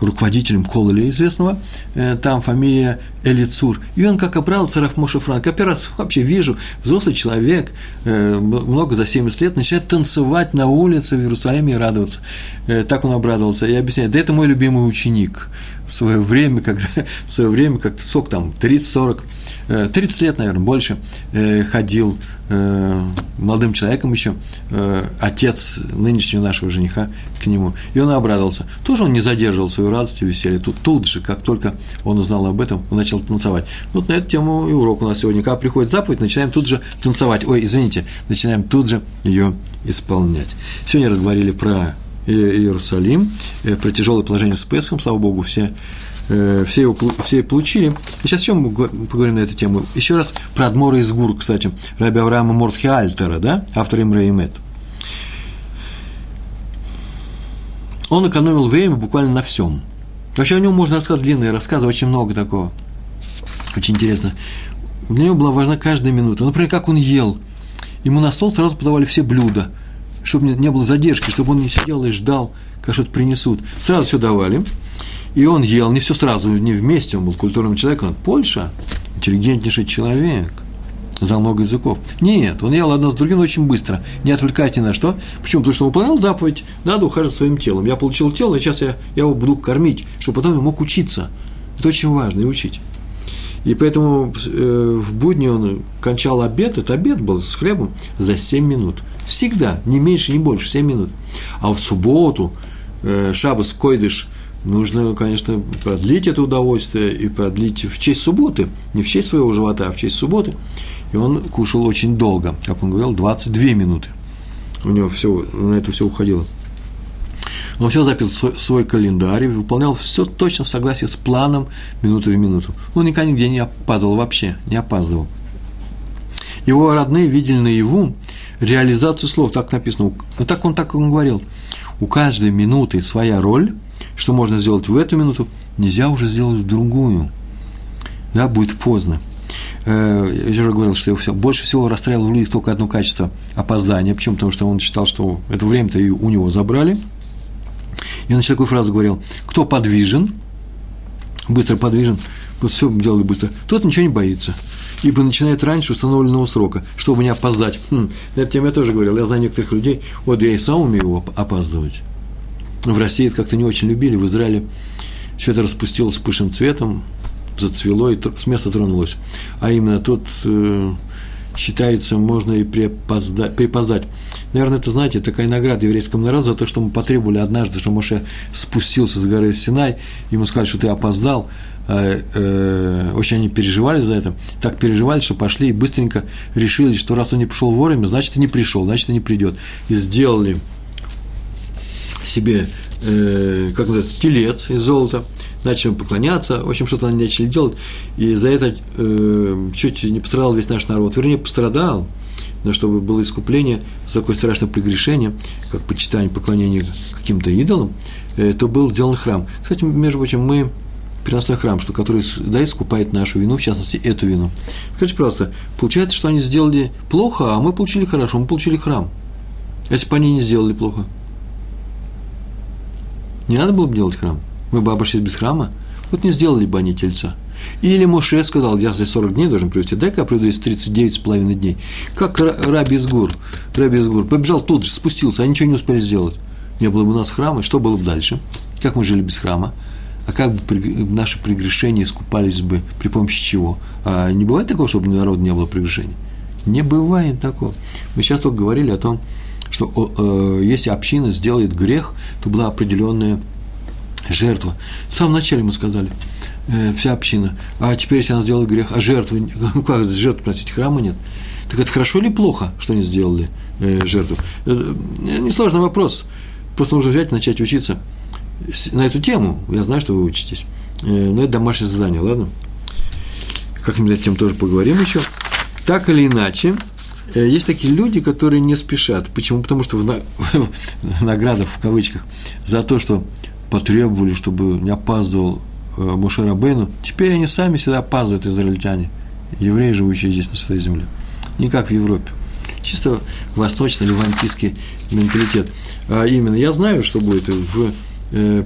руководителем Кололя известного, э, там фамилия Элицур. И он как обрался Раф Моша Франк. Я первый раз вообще вижу, взрослый человек, э, много за 70 лет, начинает танцевать на улице в Иерусалиме и радоваться. Э, так он обрадовался. И объясняет, да это мой любимый ученик. В свое время, когда, в свое время, как сок там, 30-40 30 лет, наверное, больше, ходил молодым человеком еще, отец нынешнего нашего жениха к нему, и он обрадовался. Тоже он не задерживал свою радость и веселье. Тут, тут же, как только он узнал об этом, он начал танцевать. Вот на эту тему и урок у нас сегодня. Когда приходит заповедь, начинаем тут же танцевать. Ой, извините, начинаем тут же ее исполнять. Сегодня разговаривали про Иерусалим, про тяжелое положение с Песхом, слава Богу, все все его все получили. И сейчас чем мы поговорим на эту тему? Еще раз про Адмора из Гур, кстати, Раби Авраама Мортхи Альтера, да, автор Имра Имет. Он экономил время буквально на всем. Вообще о нем можно рассказать длинные рассказы, очень много такого. Очень интересно. Для него была важна каждая минута. Например, как он ел. Ему на стол сразу подавали все блюда, чтобы не было задержки, чтобы он не сидел и ждал, как что-то принесут. Сразу все давали. И он ел, не все сразу, не вместе, он был культурным человеком. Польша, интеллигентнейший человек – за много языков. Нет, он ел одно с другим очень быстро, не отвлекаясь ни на что. Почему? Потому что он выполнял заповедь, надо ухаживать своим телом. Я получил тело, и сейчас я, я его буду кормить, чтобы потом я мог учиться. Это очень важно, и учить. И поэтому э, в будни он кончал обед, это обед был с хлебом, за 7 минут. Всегда, не меньше, не больше, 7 минут. А в субботу, э, шабас, койдыш, нужно, конечно, продлить это удовольствие и продлить в честь субботы, не в честь своего живота, а в честь субботы. И он кушал очень долго, как он говорил, 22 минуты. У него все, на это все уходило. Он все запил в свой, календарь и выполнял все точно в согласии с планом минуты в минуту. Он никогда нигде не опаздывал вообще, не опаздывал. Его родные видели наяву реализацию слов, так написано. Ну, так он так он говорил. У каждой минуты своя роль, что можно сделать в эту минуту, нельзя уже сделать в другую. Да, будет поздно. Э, я уже говорил, что его все, больше всего расстраивало в людях только одно качество – опоздание. Почему? Потому что он считал, что это время-то и у него забрали. И он еще такую фразу говорил – кто подвижен, быстро подвижен, вот все делали быстро, тот ничего не боится. Ибо начинает раньше установленного срока, чтобы не опоздать. Хм, на эту тему я тоже говорил. Я знаю некоторых людей, вот я и сам умею опаздывать. В России это как-то не очень любили, в Израиле все это распустилось пышным цветом, зацвело и с места тронулось. А именно тут э, считается, можно и припоздать, припоздать. Наверное, это, знаете, такая награда еврейскому народу за то, что мы потребовали однажды, что Моше спустился с горы Синай, ему сказали, что ты опоздал, очень они переживали за это, так переживали, что пошли и быстренько решили, что раз он не пришел вовремя, значит, и не пришел, значит, и не придет. И сделали себе, э, как называется, телец из золота, начали поклоняться, в общем, что-то они начали делать, и за это э, чуть не пострадал весь наш народ, вернее, пострадал, но чтобы было искупление за такое страшное прегрешение, как почитание, поклонение каким-то идолам, э, то был сделан храм. Кстати, между прочим, мы переносной храм, что который да, искупает нашу вину, в частности, эту вину. Скажите, просто, получается, что они сделали плохо, а мы получили хорошо, мы получили храм. Если бы они не сделали плохо, не надо было бы делать храм. Мы бы обошлись без храма. Вот не сделали бы они тельца. Или Моше сказал, я здесь 40 дней должен привести, дай-ка я приду из 39 с половиной дней. Как Раби из гор, Раби из гор, побежал тут же, спустился, а ничего не успели сделать. Не было бы у нас храма, и что было бы дальше? Как мы жили без храма? А как бы наши прегрешения искупались бы при помощи чего? А не бывает такого, чтобы народу не было прегрешений? Не бывает такого. Мы сейчас только говорили о том, что э, если община сделает грех, то была определенная жертва. В самом начале мы сказали, э, вся община. А теперь, если она сделала грех, а жертвы, как жертву просить, храма нет. Так это хорошо или плохо, что они сделали э, жертву? Это несложный вопрос. Просто нужно взять и начать учиться на эту тему. Я знаю, что вы учитесь. Э, но это домашнее задание, ладно? Как-нибудь над этим тоже поговорим еще. Так или иначе, э, есть такие люди, которые не спешат. Почему? Потому что в, на... в наградах, в кавычках, за то, что потребовали, чтобы не опаздывал э, Мушарабейну, теперь они сами всегда опаздывают, израильтяне, евреи, живущие здесь, на своей земле. Не как в Европе. Чисто восточно-левантийский менталитет. А именно, я знаю, что будет в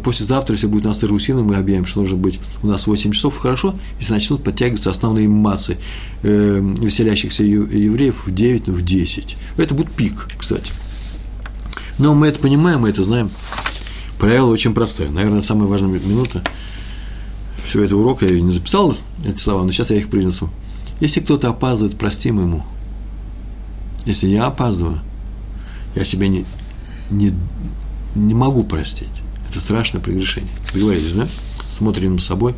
послезавтра, если будет у нас Ирусина, мы объявим, что нужно быть у нас 8 часов, хорошо, если начнут подтягиваться основные массы э, веселящихся евреев в 9, ну, в 10. Это будет пик, кстати. Но мы это понимаем, мы это знаем. Правило очень простое. Наверное, самая важная минута всего этого урока, я не записал эти слова, но сейчас я их принесу. Если кто-то опаздывает, простим ему. Если я опаздываю, я себя не, не, не могу простить. Это страшное прегрешение. Договорились, да? Смотрим с собой,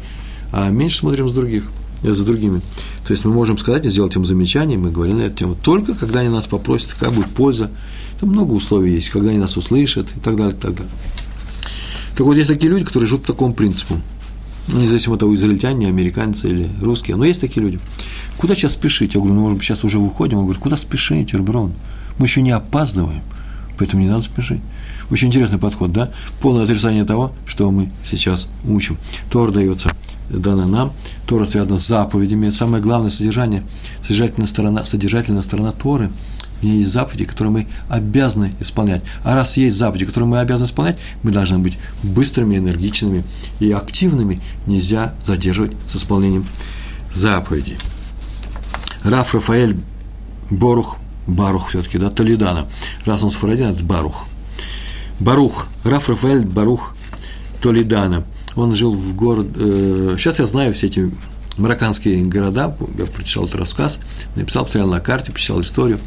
а меньше смотрим с других, за другими. То есть мы можем сказать и сделать им замечание, мы говорим на эту тему, только когда они нас попросят, какая будет польза. Там много условий есть, когда они нас услышат и так далее, и так далее. Так вот, есть такие люди, которые живут по такому принципу. Независимо от того, израильтяне, американцы или русские. Но есть такие люди. Куда сейчас спешить? Я говорю, ну, может быть, сейчас уже выходим. Он говорит, куда спешить, Реброн? Мы еще не опаздываем, поэтому не надо спешить. Очень интересный подход, да? Полное отрицание того, что мы сейчас учим. Тор дается, дана нам, Тора связана с заповедями. Самое главное содержание, содержательная сторона, содержательная сторона Торы – в ней есть заповеди, которые мы обязаны исполнять. А раз есть заповеди, которые мы обязаны исполнять, мы должны быть быстрыми, энергичными и активными. Нельзя задерживать с исполнением заповедей. Раф Рафаэль Борух, Барух все-таки, да, Толидана. Раз он сфарадин, это Барух. Барух, Раф Рафаэль Барух Толидана. Он жил в город, э, сейчас я знаю все эти марокканские города, я прочитал этот рассказ, написал, посмотрел на карте, почитал историю,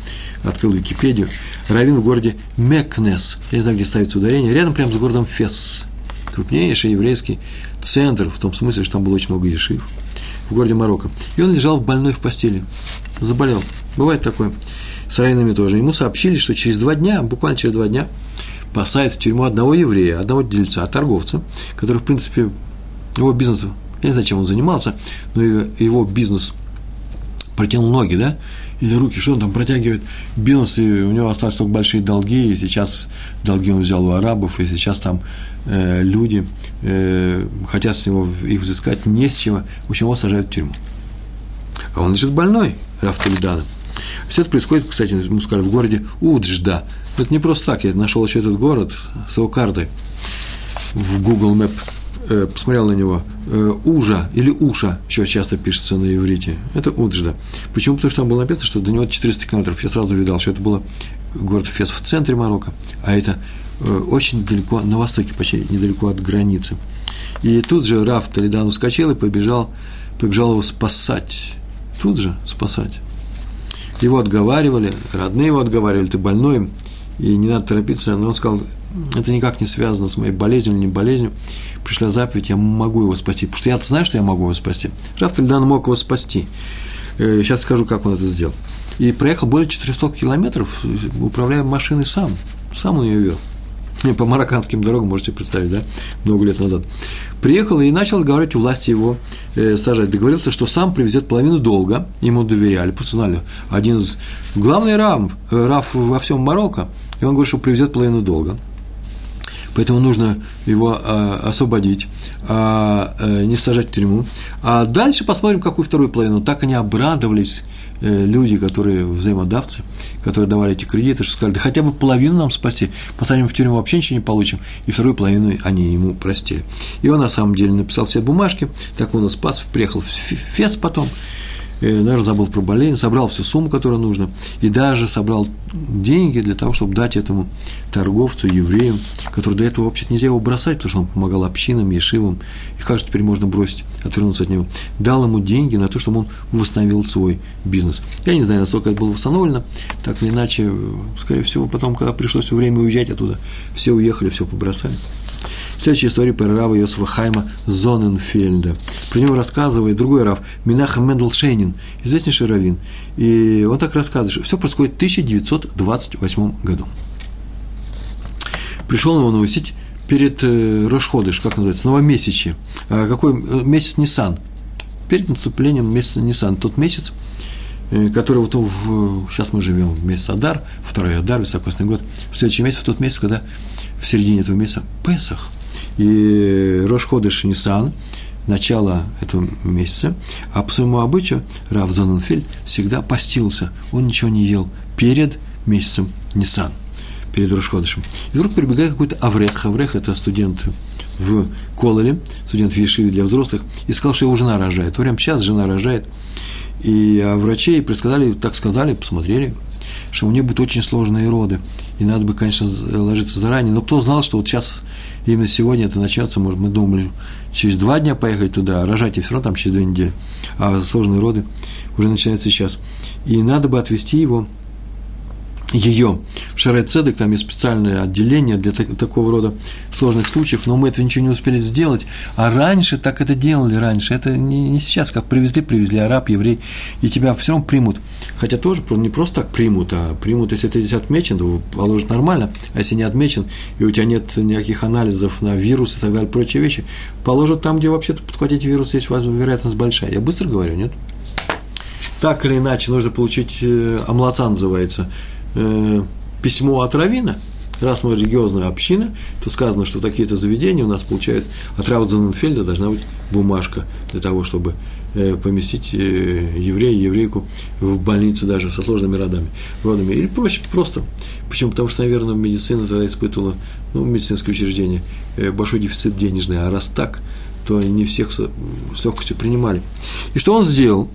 открыл Википедию. Равин в городе Мекнес, я не знаю, где ставится ударение, рядом прямо с городом Фес, крупнейший еврейский центр, в том смысле, что там было очень много ешив, в городе Марокко. И он лежал больной в постели, заболел. Бывает такое. С раввинами тоже. Ему сообщили, что через два дня, буквально через два дня, посадят в тюрьму одного еврея, одного дельца, торговца, который, в принципе, его бизнес я не знаю, чем он занимался, но его бизнес протянул ноги, да, или руки, что он там протягивает бизнес, и у него остались только большие долги, и сейчас долги он взял у арабов, и сейчас там э, люди э, хотят с него их взыскать не с чего, общем, его сажают в тюрьму. А он лежит больной, Раф Толедана. Все это происходит, кстати, мы сказали, в городе Уджда. Это не просто так, я нашел еще этот город с его картой в Google Map э, посмотрел на него, э, Ужа или Уша, еще часто пишется на иврите, это Уджда. Почему? Потому что там было написано, что до него 400 километров. Я сразу видал, что это было город Фес в центре Марокко, а это э, очень далеко, на востоке, почти недалеко от границы. И тут же Раф Толедан ускочил и побежал, побежал его спасать. Тут же спасать. Его отговаривали, родные его отговаривали, ты больной, и не надо торопиться. Но он сказал, это никак не связано с моей болезнью или не болезнью. Пришла заповедь, я могу его спасти. Потому что я знаю, что я могу его спасти. Раф Тальдан мог его спасти. Сейчас э, скажу, как он это сделал. И проехал более 400 километров, управляя машиной сам. Сам он ее вел. По марокканским дорогам, можете представить, да, много лет назад. Приехал и начал говорить у власти его э, сажать. Договорился, что сам привезет половину долга, ему доверяли, просто знали. Один из главный раф, э, раф во всем Марокко, и он говорит, что привезет половину долга. Поэтому нужно его а, освободить, а, а, не сажать в тюрьму. А дальше посмотрим, какую вторую половину. Так они обрадовались, э, люди, которые взаимодавцы, которые давали эти кредиты, что сказали, да хотя бы половину нам спасти, посадим в тюрьму, вообще ничего не получим. И вторую половину они ему простили. И он на самом деле написал все бумажки, так он и спас, приехал в Фес потом, наверное, забыл про болезнь, собрал всю сумму, которую нужно, и даже собрал деньги для того, чтобы дать этому торговцу, еврею, который до этого вообще нельзя его бросать, потому что он помогал общинам, ешивам, и кажется, теперь можно бросить, отвернуться от него. Дал ему деньги на то, чтобы он восстановил свой бизнес. Я не знаю, насколько это было восстановлено, так или иначе, скорее всего, потом, когда пришлось время уезжать оттуда, все уехали, все побросали. Следующая история про Рава Йосифа Хайма Зоненфельда. Про него рассказывает другой Рав, Минаха Менделшейнин, известнейший раввин. И он так рассказывает, что все происходит в 1928 году. Пришел его навестить перед э, Рошходыш, как называется, новомесячье. А какой э, месяц Нисан? Перед наступлением месяца Нисан. Тот месяц, э, который вот в, сейчас мы живем в месяц Адар, второй Адар, высокосный год, в следующий месяц, в тот месяц, когда в середине этого месяца Песах. И Рошходыш Нисан, начало этого месяца, а по своему обычаю Рав Зоненфельд всегда постился, он ничего не ел перед месяцем Нисан, перед Рошходышем. И вдруг прибегает какой-то Аврех, Аврех – это студент в Кололе, студент в Ешиве для взрослых, и сказал, что его жена рожает. Прямо сейчас жена рожает. И а врачи предсказали, так сказали, посмотрели, что у нее будут очень сложные роды. И надо бы, конечно, ложиться заранее. Но кто знал, что вот сейчас, именно сегодня это начнется, может, мы думали, через два дня поехать туда, а рожать и все равно там через две недели. А сложные роды уже начинаются сейчас. И надо бы отвезти его ее в Шарет Цедек, там есть специальное отделение для такого рода сложных случаев, но мы этого ничего не успели сделать. А раньше так это делали раньше. Это не, не сейчас, как привезли, привезли араб, еврей, и тебя все равно примут. Хотя тоже не просто так примут, а примут, если ты здесь отмечен, то положат нормально, а если не отмечен, и у тебя нет никаких анализов на вирус и так далее, прочие вещи, положат там, где вообще-то подхватить вирус есть вероятность большая. Я быстро говорю, нет? Так или иначе, нужно получить, омлаца называется – э, письмо от Равина, раз мы религиозная община, то сказано, что такие-то заведения у нас получают от Раудзенфельда должна быть бумажка для того, чтобы э, поместить э, еврея, еврейку в больницу даже со сложными родами, родами. Или проще, просто. Почему? Потому что, наверное, медицина тогда испытывала, ну, медицинское учреждение, э, большой дефицит денежный, а раз так, то не всех с, легкостью принимали. И что он сделал?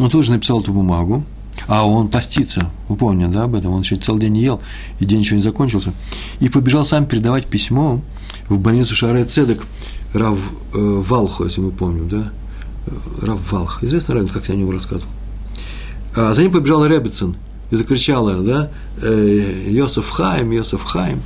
Он тоже написал эту бумагу, а он постится, вы помните, да, об этом, он еще целый день не ел, и день еще не закончился, и побежал сам передавать письмо в больницу Шаре Цедек Рав э, Валху, если мы помним, да, э, Рав Валх, известно, равен, как я о нем рассказывал. А за ним побежал Ребицин и закричала, да, э, Йосеф Хайм, Йосеф Хайм,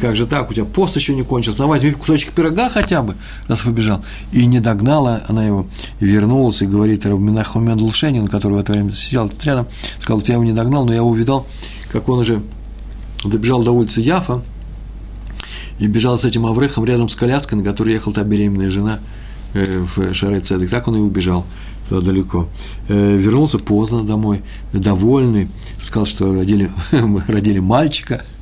как же так, у тебя пост еще не кончился, на возьми кусочек пирога хотя бы, раз побежал. И не догнала она его, вернулась и говорит Рабминаху Мендлшенин, который в это время сидел рядом, сказал, я его не догнал, но я его увидал, как он уже добежал до улицы Яфа, и бежал с этим Аврехом рядом с коляской, на которой ехала та беременная жена э, в Шарей Цедек. Так он и убежал туда далеко. Э, вернулся поздно домой, довольный, сказал, что родили, родили мальчика –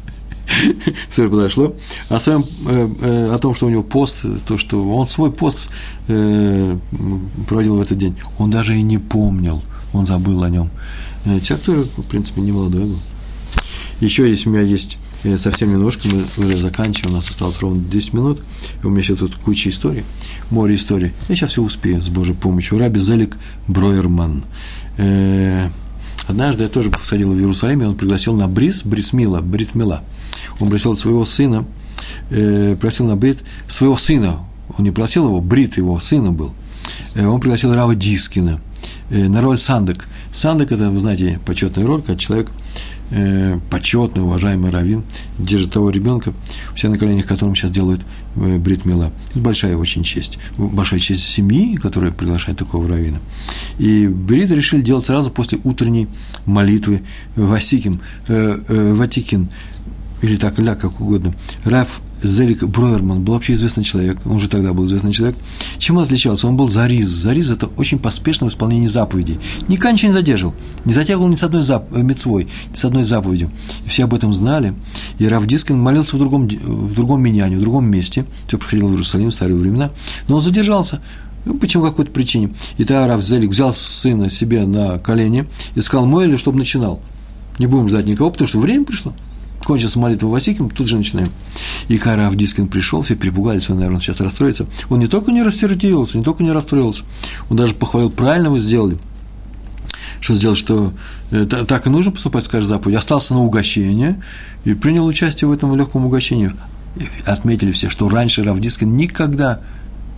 все подошло. А своем, э, э, о том, что у него пост, то, что он свой пост э, проводил в этот день, он даже и не помнил, он забыл о нем. Человек, который, в принципе, не молодой был. Еще есть у меня есть совсем немножко, мы уже заканчиваем, у нас осталось ровно 10 минут, у меня еще тут куча историй, море историй. Я сейчас все успею с Божьей помощью. Раби Зелик Броерман. Э, однажды я тоже сходил в Иерусалиме, он пригласил на Брис, Брисмила, Бритмила. Он просил своего сына, э, просил на Брит своего сына, он не просил его, Брит его сына был. Он пригласил Рава Дискина на роль Сандек. Сандек – это, вы знаете, почетная роль, когда человек – э, почетный, уважаемый раввин держит того ребенка, все на коленях которым сейчас делают э, бритмила. Это большая очень честь. Большая честь семьи, которая приглашает такого раввина. И брит решили делать сразу после утренней молитвы Васикин, э, э, Ватикин, или так, ля, как угодно. Раф Зелик Бройерман был вообще известный человек, он уже тогда был известный человек. Чем он отличался? Он был зариз. Зариз – это очень поспешное исполнение заповедей. Никогда ничего не задерживал, не затягивал ни с одной зап... Э, мецвой, ни с одной заповедью. И все об этом знали. И Раф Дискин молился в другом, в другом меняне, в другом месте. Все проходило в Иерусалим в старые времена. Но он задержался. Ну, почему какой-то причине. И тогда Раф Зелик взял сына себе на колени и сказал, мой или чтобы начинал. Не будем ждать никого, потому что время пришло кончился молитва Васиким, тут же начинаем. И когда Авдискин пришел, все перепугались, он, наверное, сейчас расстроится. Он не только не рассердился, не только не расстроился, он даже похвалил, правильно вы сделали. Что сделал, что э, так и нужно поступать, скажет заповедь. Остался на угощение и принял участие в этом легком угощении. И отметили все, что раньше Равдискин никогда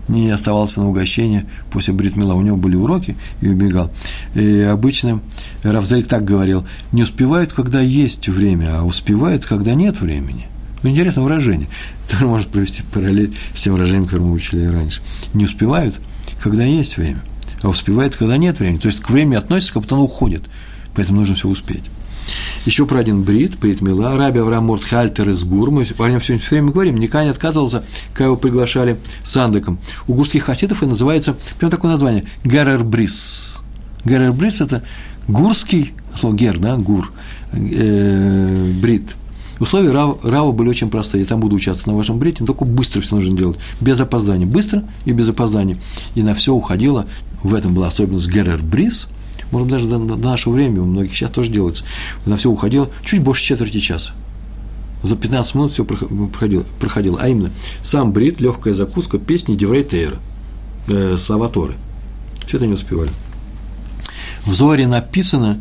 не оставался на угощение после бритмила. У него были уроки и убегал. И обычно Равзарик так говорил, не успевают, когда есть время, а успевают, когда нет времени. Ну, интересное выражение. Тоже может провести параллель с тем выражением, которое мы учили раньше. Не успевают, когда есть время, а успевают, когда нет времени. То есть к времени относится, как будто оно уходит. Поэтому нужно все успеть. Еще про один брит, брит Мила, Раби Авраам Муртхальтер из Гур, мы о нем все время говорим, никогда не отказывался, когда его приглашали сандеком. У гурских хасидов это называется, прям такое название, Герер Брис. Герер Брис – это гурский, слово гер, да, гур, э, брит. Условия Рава, Рава были очень простые. Я там буду участвовать на вашем брите, но только быстро все нужно делать. Без опоздания. Быстро и без опоздания. И на все уходило. В этом была особенность Герер Брис – может даже до, до нашего времени, у многих сейчас тоже делается, на все уходило чуть больше четверти часа. За 15 минут все проходило, проходило. А именно, сам брит, легкая закуска, песни Деврей Тейра, э, слова. Все это не успевали. В Зоре написано,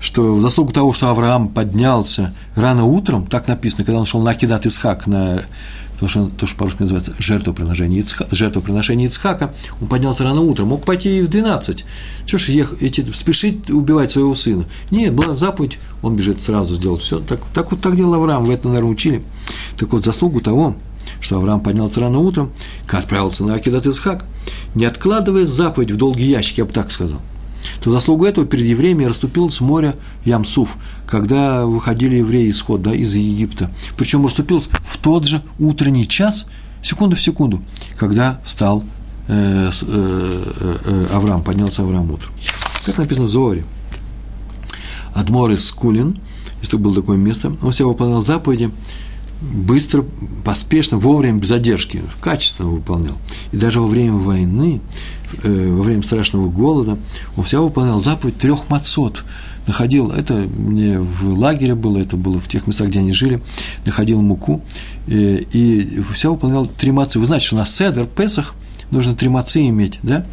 что в заслугу того, что Авраам поднялся рано утром, так написано, когда он шел на Акидат Исхак, на то, что, то, что по-русски называется жертвоприношение, Ицха, жертвоприношение Ицхака, он поднялся рано утром, мог пойти и в 12. Что ж ехать, идти, спешить убивать своего сына? Нет, была заповедь, он бежит сразу сделать все. Так, так вот так делал Авраам, вы это, наверное, учили. Так вот, заслугу того, что Авраам поднялся рано утром, отправился на Акидат Исхак, не откладывая заповедь в долгий ящик, я бы так сказал то заслугу этого перед евреями расступилось море Ямсуф, когда выходили евреи исход да, из Египта. Причем расступилось в тот же утренний час, секунду в секунду, когда встал э, э, э, Авраам, поднялся Авраам утром. Как написано в Зоре. Адмор из Кулин, если было такое место, он себя выполнял заповеди, быстро, поспешно, вовремя, без задержки, качественно выполнял. И даже во время войны Э, во время страшного голода, он всегда выполнял заповедь трех мацот. Находил, это не в лагере было, это было в тех местах, где они жили, находил муку э, и всегда выполнял три мацы. Вы знаете, что на Седер, Песах, нужно три мацы иметь, да,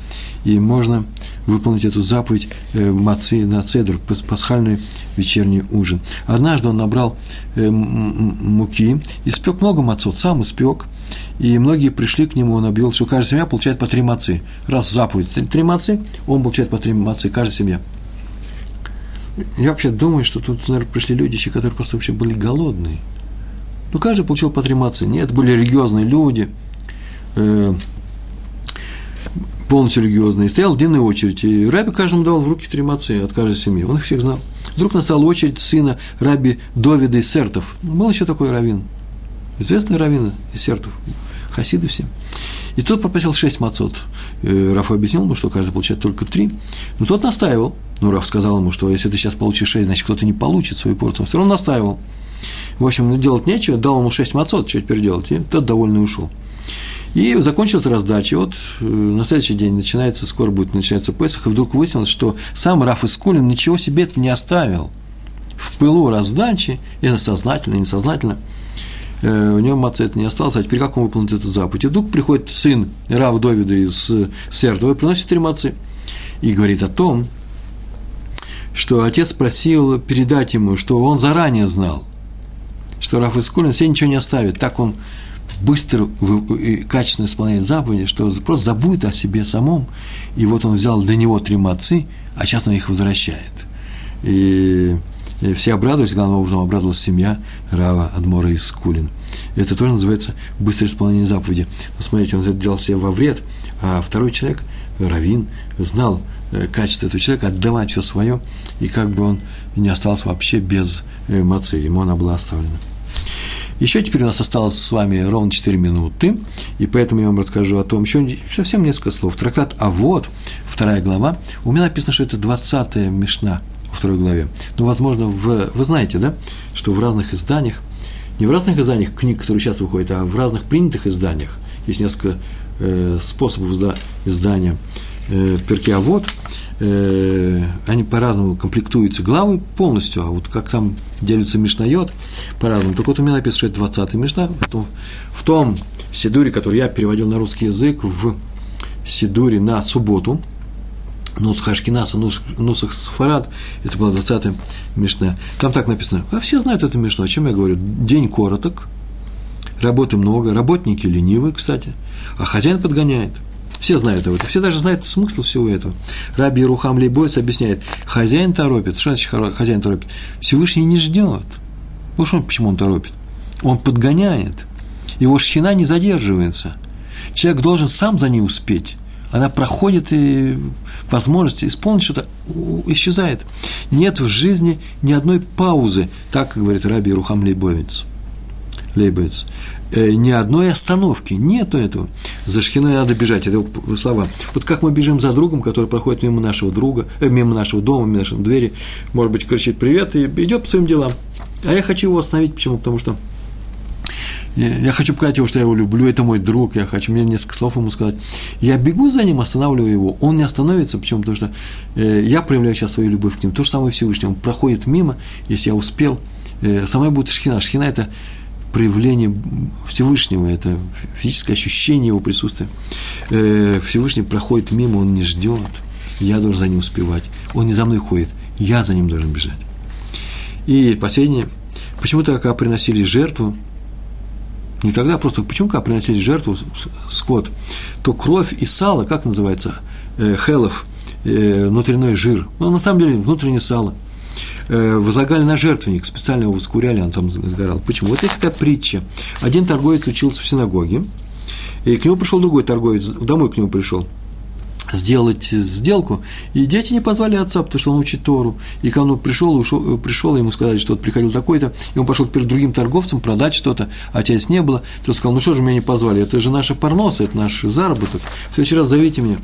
и можно выполнить эту заповедь э, мацы на цедр, пасхальный вечерний ужин. Однажды он набрал э, муки, испек много мацот, сам испек, и многие пришли к нему, он объявил, что каждая семья получает по три мацы. Раз заповедь три, три мацы, он получает по три мацы, каждая семья. Я вообще думаю, что тут, наверное, пришли люди, которые просто вообще были голодные. Ну, каждый получил по три мацы. Нет, были религиозные люди, полностью религиозные. Стоял длинная очередь, и Раби каждому давал в руки три мацы от каждой семьи. Он их всех знал. Вдруг настала очередь сына Раби Довида из Сертов. Был еще такой раввин. Известный раввин из Сертов хасиды все. И тот попросил шесть мацот. Э, Раф объяснил ему, что каждый получает только три. Но тот настаивал. Ну, Раф сказал ему, что если ты сейчас получишь шесть, значит, кто-то не получит свою порцию. Он все равно настаивал. В общем, делать нечего, дал ему шесть мацот, что теперь делать? И тот довольный ушел. И закончилась раздача. Вот э, на следующий день начинается, скоро будет начинаться Песах, и вдруг выяснилось, что сам Раф Искулин ничего себе это не оставил. В пылу раздачи, это сознательно, несознательно – э, у него маца это не осталось, а теперь как он выполнит эту заповедь? И вдруг приходит сын Рав Довида из Сертова и приносит три мацы и говорит о том, что отец просил передать ему, что он заранее знал, что Раф Искулин себе ничего не оставит. Так он быстро и качественно исполняет заповеди, что просто забудет о себе самом. И вот он взял для него три мацы, а сейчас он их возвращает. И, и все обрадовались, главным образом обрадовалась семья Рава Адмора из Скулин. Это тоже называется быстрое исполнение заповеди. Но смотрите, он это делал себе во вред, а второй человек, Равин, знал, Э, качество этого человека, отдавать все свое, и как бы он не остался вообще без э, мацы, ему она была оставлена. Еще теперь у нас осталось с вами ровно 4 минуты, и поэтому я вам расскажу о том, еще совсем несколько слов. Трактат «А вот», вторая глава, у меня написано, что это 20-я Мишна во второй главе. Но, возможно, в, вы знаете, да, что в разных изданиях, не в разных изданиях книг, которые сейчас выходят, а в разных принятых изданиях, есть несколько э, способов издания э, Перкиавод, э, они по-разному комплектуются главы полностью, а вот как там делится Мишнайот по-разному. Так вот у меня написано, что это 20-й Мишна, в том, в том Сидуре, который я переводил на русский язык, в Сидуре на субботу, Нусах Ашкинаса, Нусах Сфарад, это была 20-я Мишна. Там так написано, а все знают эту Мишну, о чем я говорю. День короток, работы много, работники ленивы, кстати, а хозяин подгоняет – все знают это, все даже знают смысл всего этого. Раби Рухам Лейбойц объясняет, хозяин торопит, что значит хозяин торопит? Всевышний не ждет. Вот что, почему он торопит? Он подгоняет. Его шхина не задерживается. Человек должен сам за ней успеть. Она проходит и возможность исполнить что-то исчезает. Нет в жизни ни одной паузы, так говорит Раби Рухам Лейбовец. Лейбовец. Э, ни одной остановки, нету этого. За шхиной надо бежать, это слова. Вот как мы бежим за другом, который проходит мимо нашего друга, э, мимо нашего дома, мимо нашей двери, может быть, кричит привет и идет по своим делам. А я хочу его остановить, почему? Потому что я хочу показать его, что я его люблю, это мой друг, я хочу мне несколько слов ему сказать. Я бегу за ним, останавливаю его, он не остановится, почему? Потому что э, я проявляю сейчас свою любовь к нему. То же самое Всевышний, он проходит мимо, если я успел. Э, самая будет шхина. Шхина – это проявление Всевышнего, это физическое ощущение его присутствия. Э, Всевышний проходит мимо, он не ждет, я должен за ним успевать. Он не за мной ходит, я за ним должен бежать. И последнее, почему-то, когда приносили жертву, не тогда, просто почему, когда приносили жертву скот, то кровь и сало, как называется, э, хелов, э, внутренний жир, ну, на самом деле, внутреннее сало – возлагали на жертвенник, специально его воскуряли, он там сгорал. Почему? Вот есть такая притча. Один торговец учился в синагоге, и к нему пришел другой торговец, домой к нему пришел – сделать сделку, и дети не позвали отца, потому что он учит Тору. И когда он пришел, ушел, пришел, ему сказали, что вот приходил такой-то, и он пошел перед другим торговцем продать что-то, а отец не было, тот сказал, ну что же меня не позвали, это же наша парноса, это наш заработок, в следующий раз зовите меня.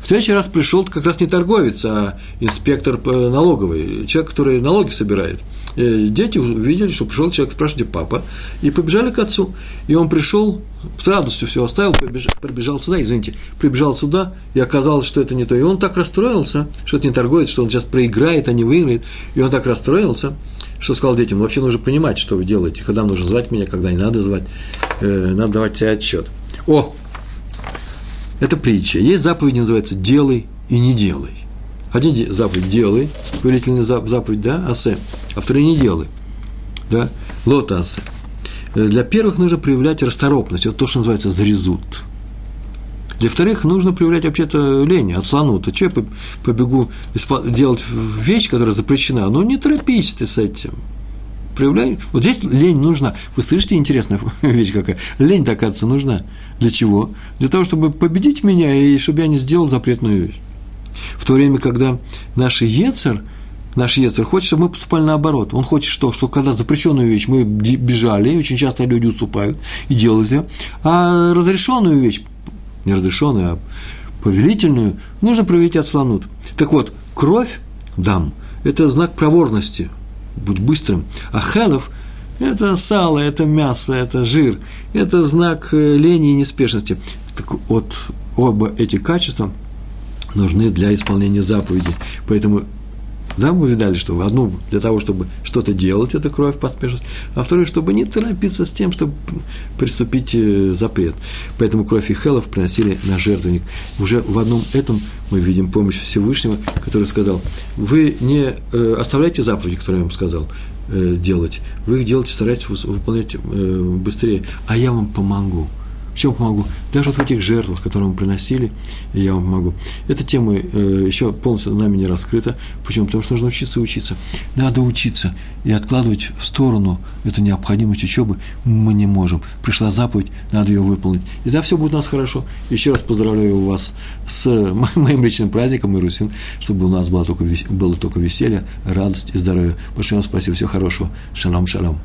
В следующий раз пришел как раз не торговец, а инспектор налоговый, человек, который налоги собирает. И дети увидели, что пришел человек, спрашивает, папа, и побежали к отцу. И он пришел, с радостью все оставил, побежал, прибежал сюда, извините, прибежал сюда, и оказалось, что это не то. И он так расстроился, что это не торговец, что он сейчас проиграет, а не выиграет. И он так расстроился, что сказал детям, вообще нужно понимать, что вы делаете, когда нужно звать меня, когда не надо звать, э, надо давать тебе отчет. О, это притча. Есть заповедь, называется «делай и не делай». Один заповедь «делай», повелительная заповедь, да, «асе», а второй «не делай», да, «лота асе». Э, для первых нужно проявлять расторопность, это то, что называется «зрезут». Для вторых нужно проявлять вообще-то лень, отслону. То что я побегу делать вещь, которая запрещена? Ну, не торопись ты с этим. Проявляй. Вот здесь лень нужна. Вы слышите, интересная вещь какая? Лень, оказывается, нужна. Для чего? Для того, чтобы победить меня и чтобы я не сделал запретную вещь. В то время, когда наш Ецер – наш Ецер хочет, чтобы мы поступали наоборот. Он хочет что? Что когда запрещенную вещь мы бежали, очень часто люди уступают и делают ее, а разрешенную вещь, не разрешенную, а повелительную, нужно проявить отслонут. Так вот, кровь дам – это знак проворности, будь быстрым, а хелов – это сало, это мясо, это жир, это знак э, лени и неспешности. Так вот, оба эти качества нужны для исполнения заповеди. Поэтому Да, мы видали, что одну для того, чтобы что-то делать, это кровь поспешность, а второе, чтобы не торопиться с тем, чтобы приступить э, запрет. Поэтому кровь и хелов приносили на жертвенник. Уже в одном этом мы видим помощь Всевышнего, который сказал, вы не э, оставляйте заповеди, которые я вам сказал, э, делать, вы их делаете, старайтесь выполнять быстрее, а я вам помогу чем помогу? Даже вот в этих жертвах, которые мы приносили, я вам помогу. Эта тема э, еще полностью нами не раскрыта. Почему? Потому что нужно учиться учиться. Надо учиться и откладывать в сторону эту необходимость учебы мы не можем. Пришла заповедь, надо ее выполнить. И да, все будет у нас хорошо. Еще раз поздравляю вас с моим личным праздником, Ирусин, чтобы у нас было только, было только веселье, радость и здоровье. Большое вам спасибо, всего хорошего. Шалом, шалом.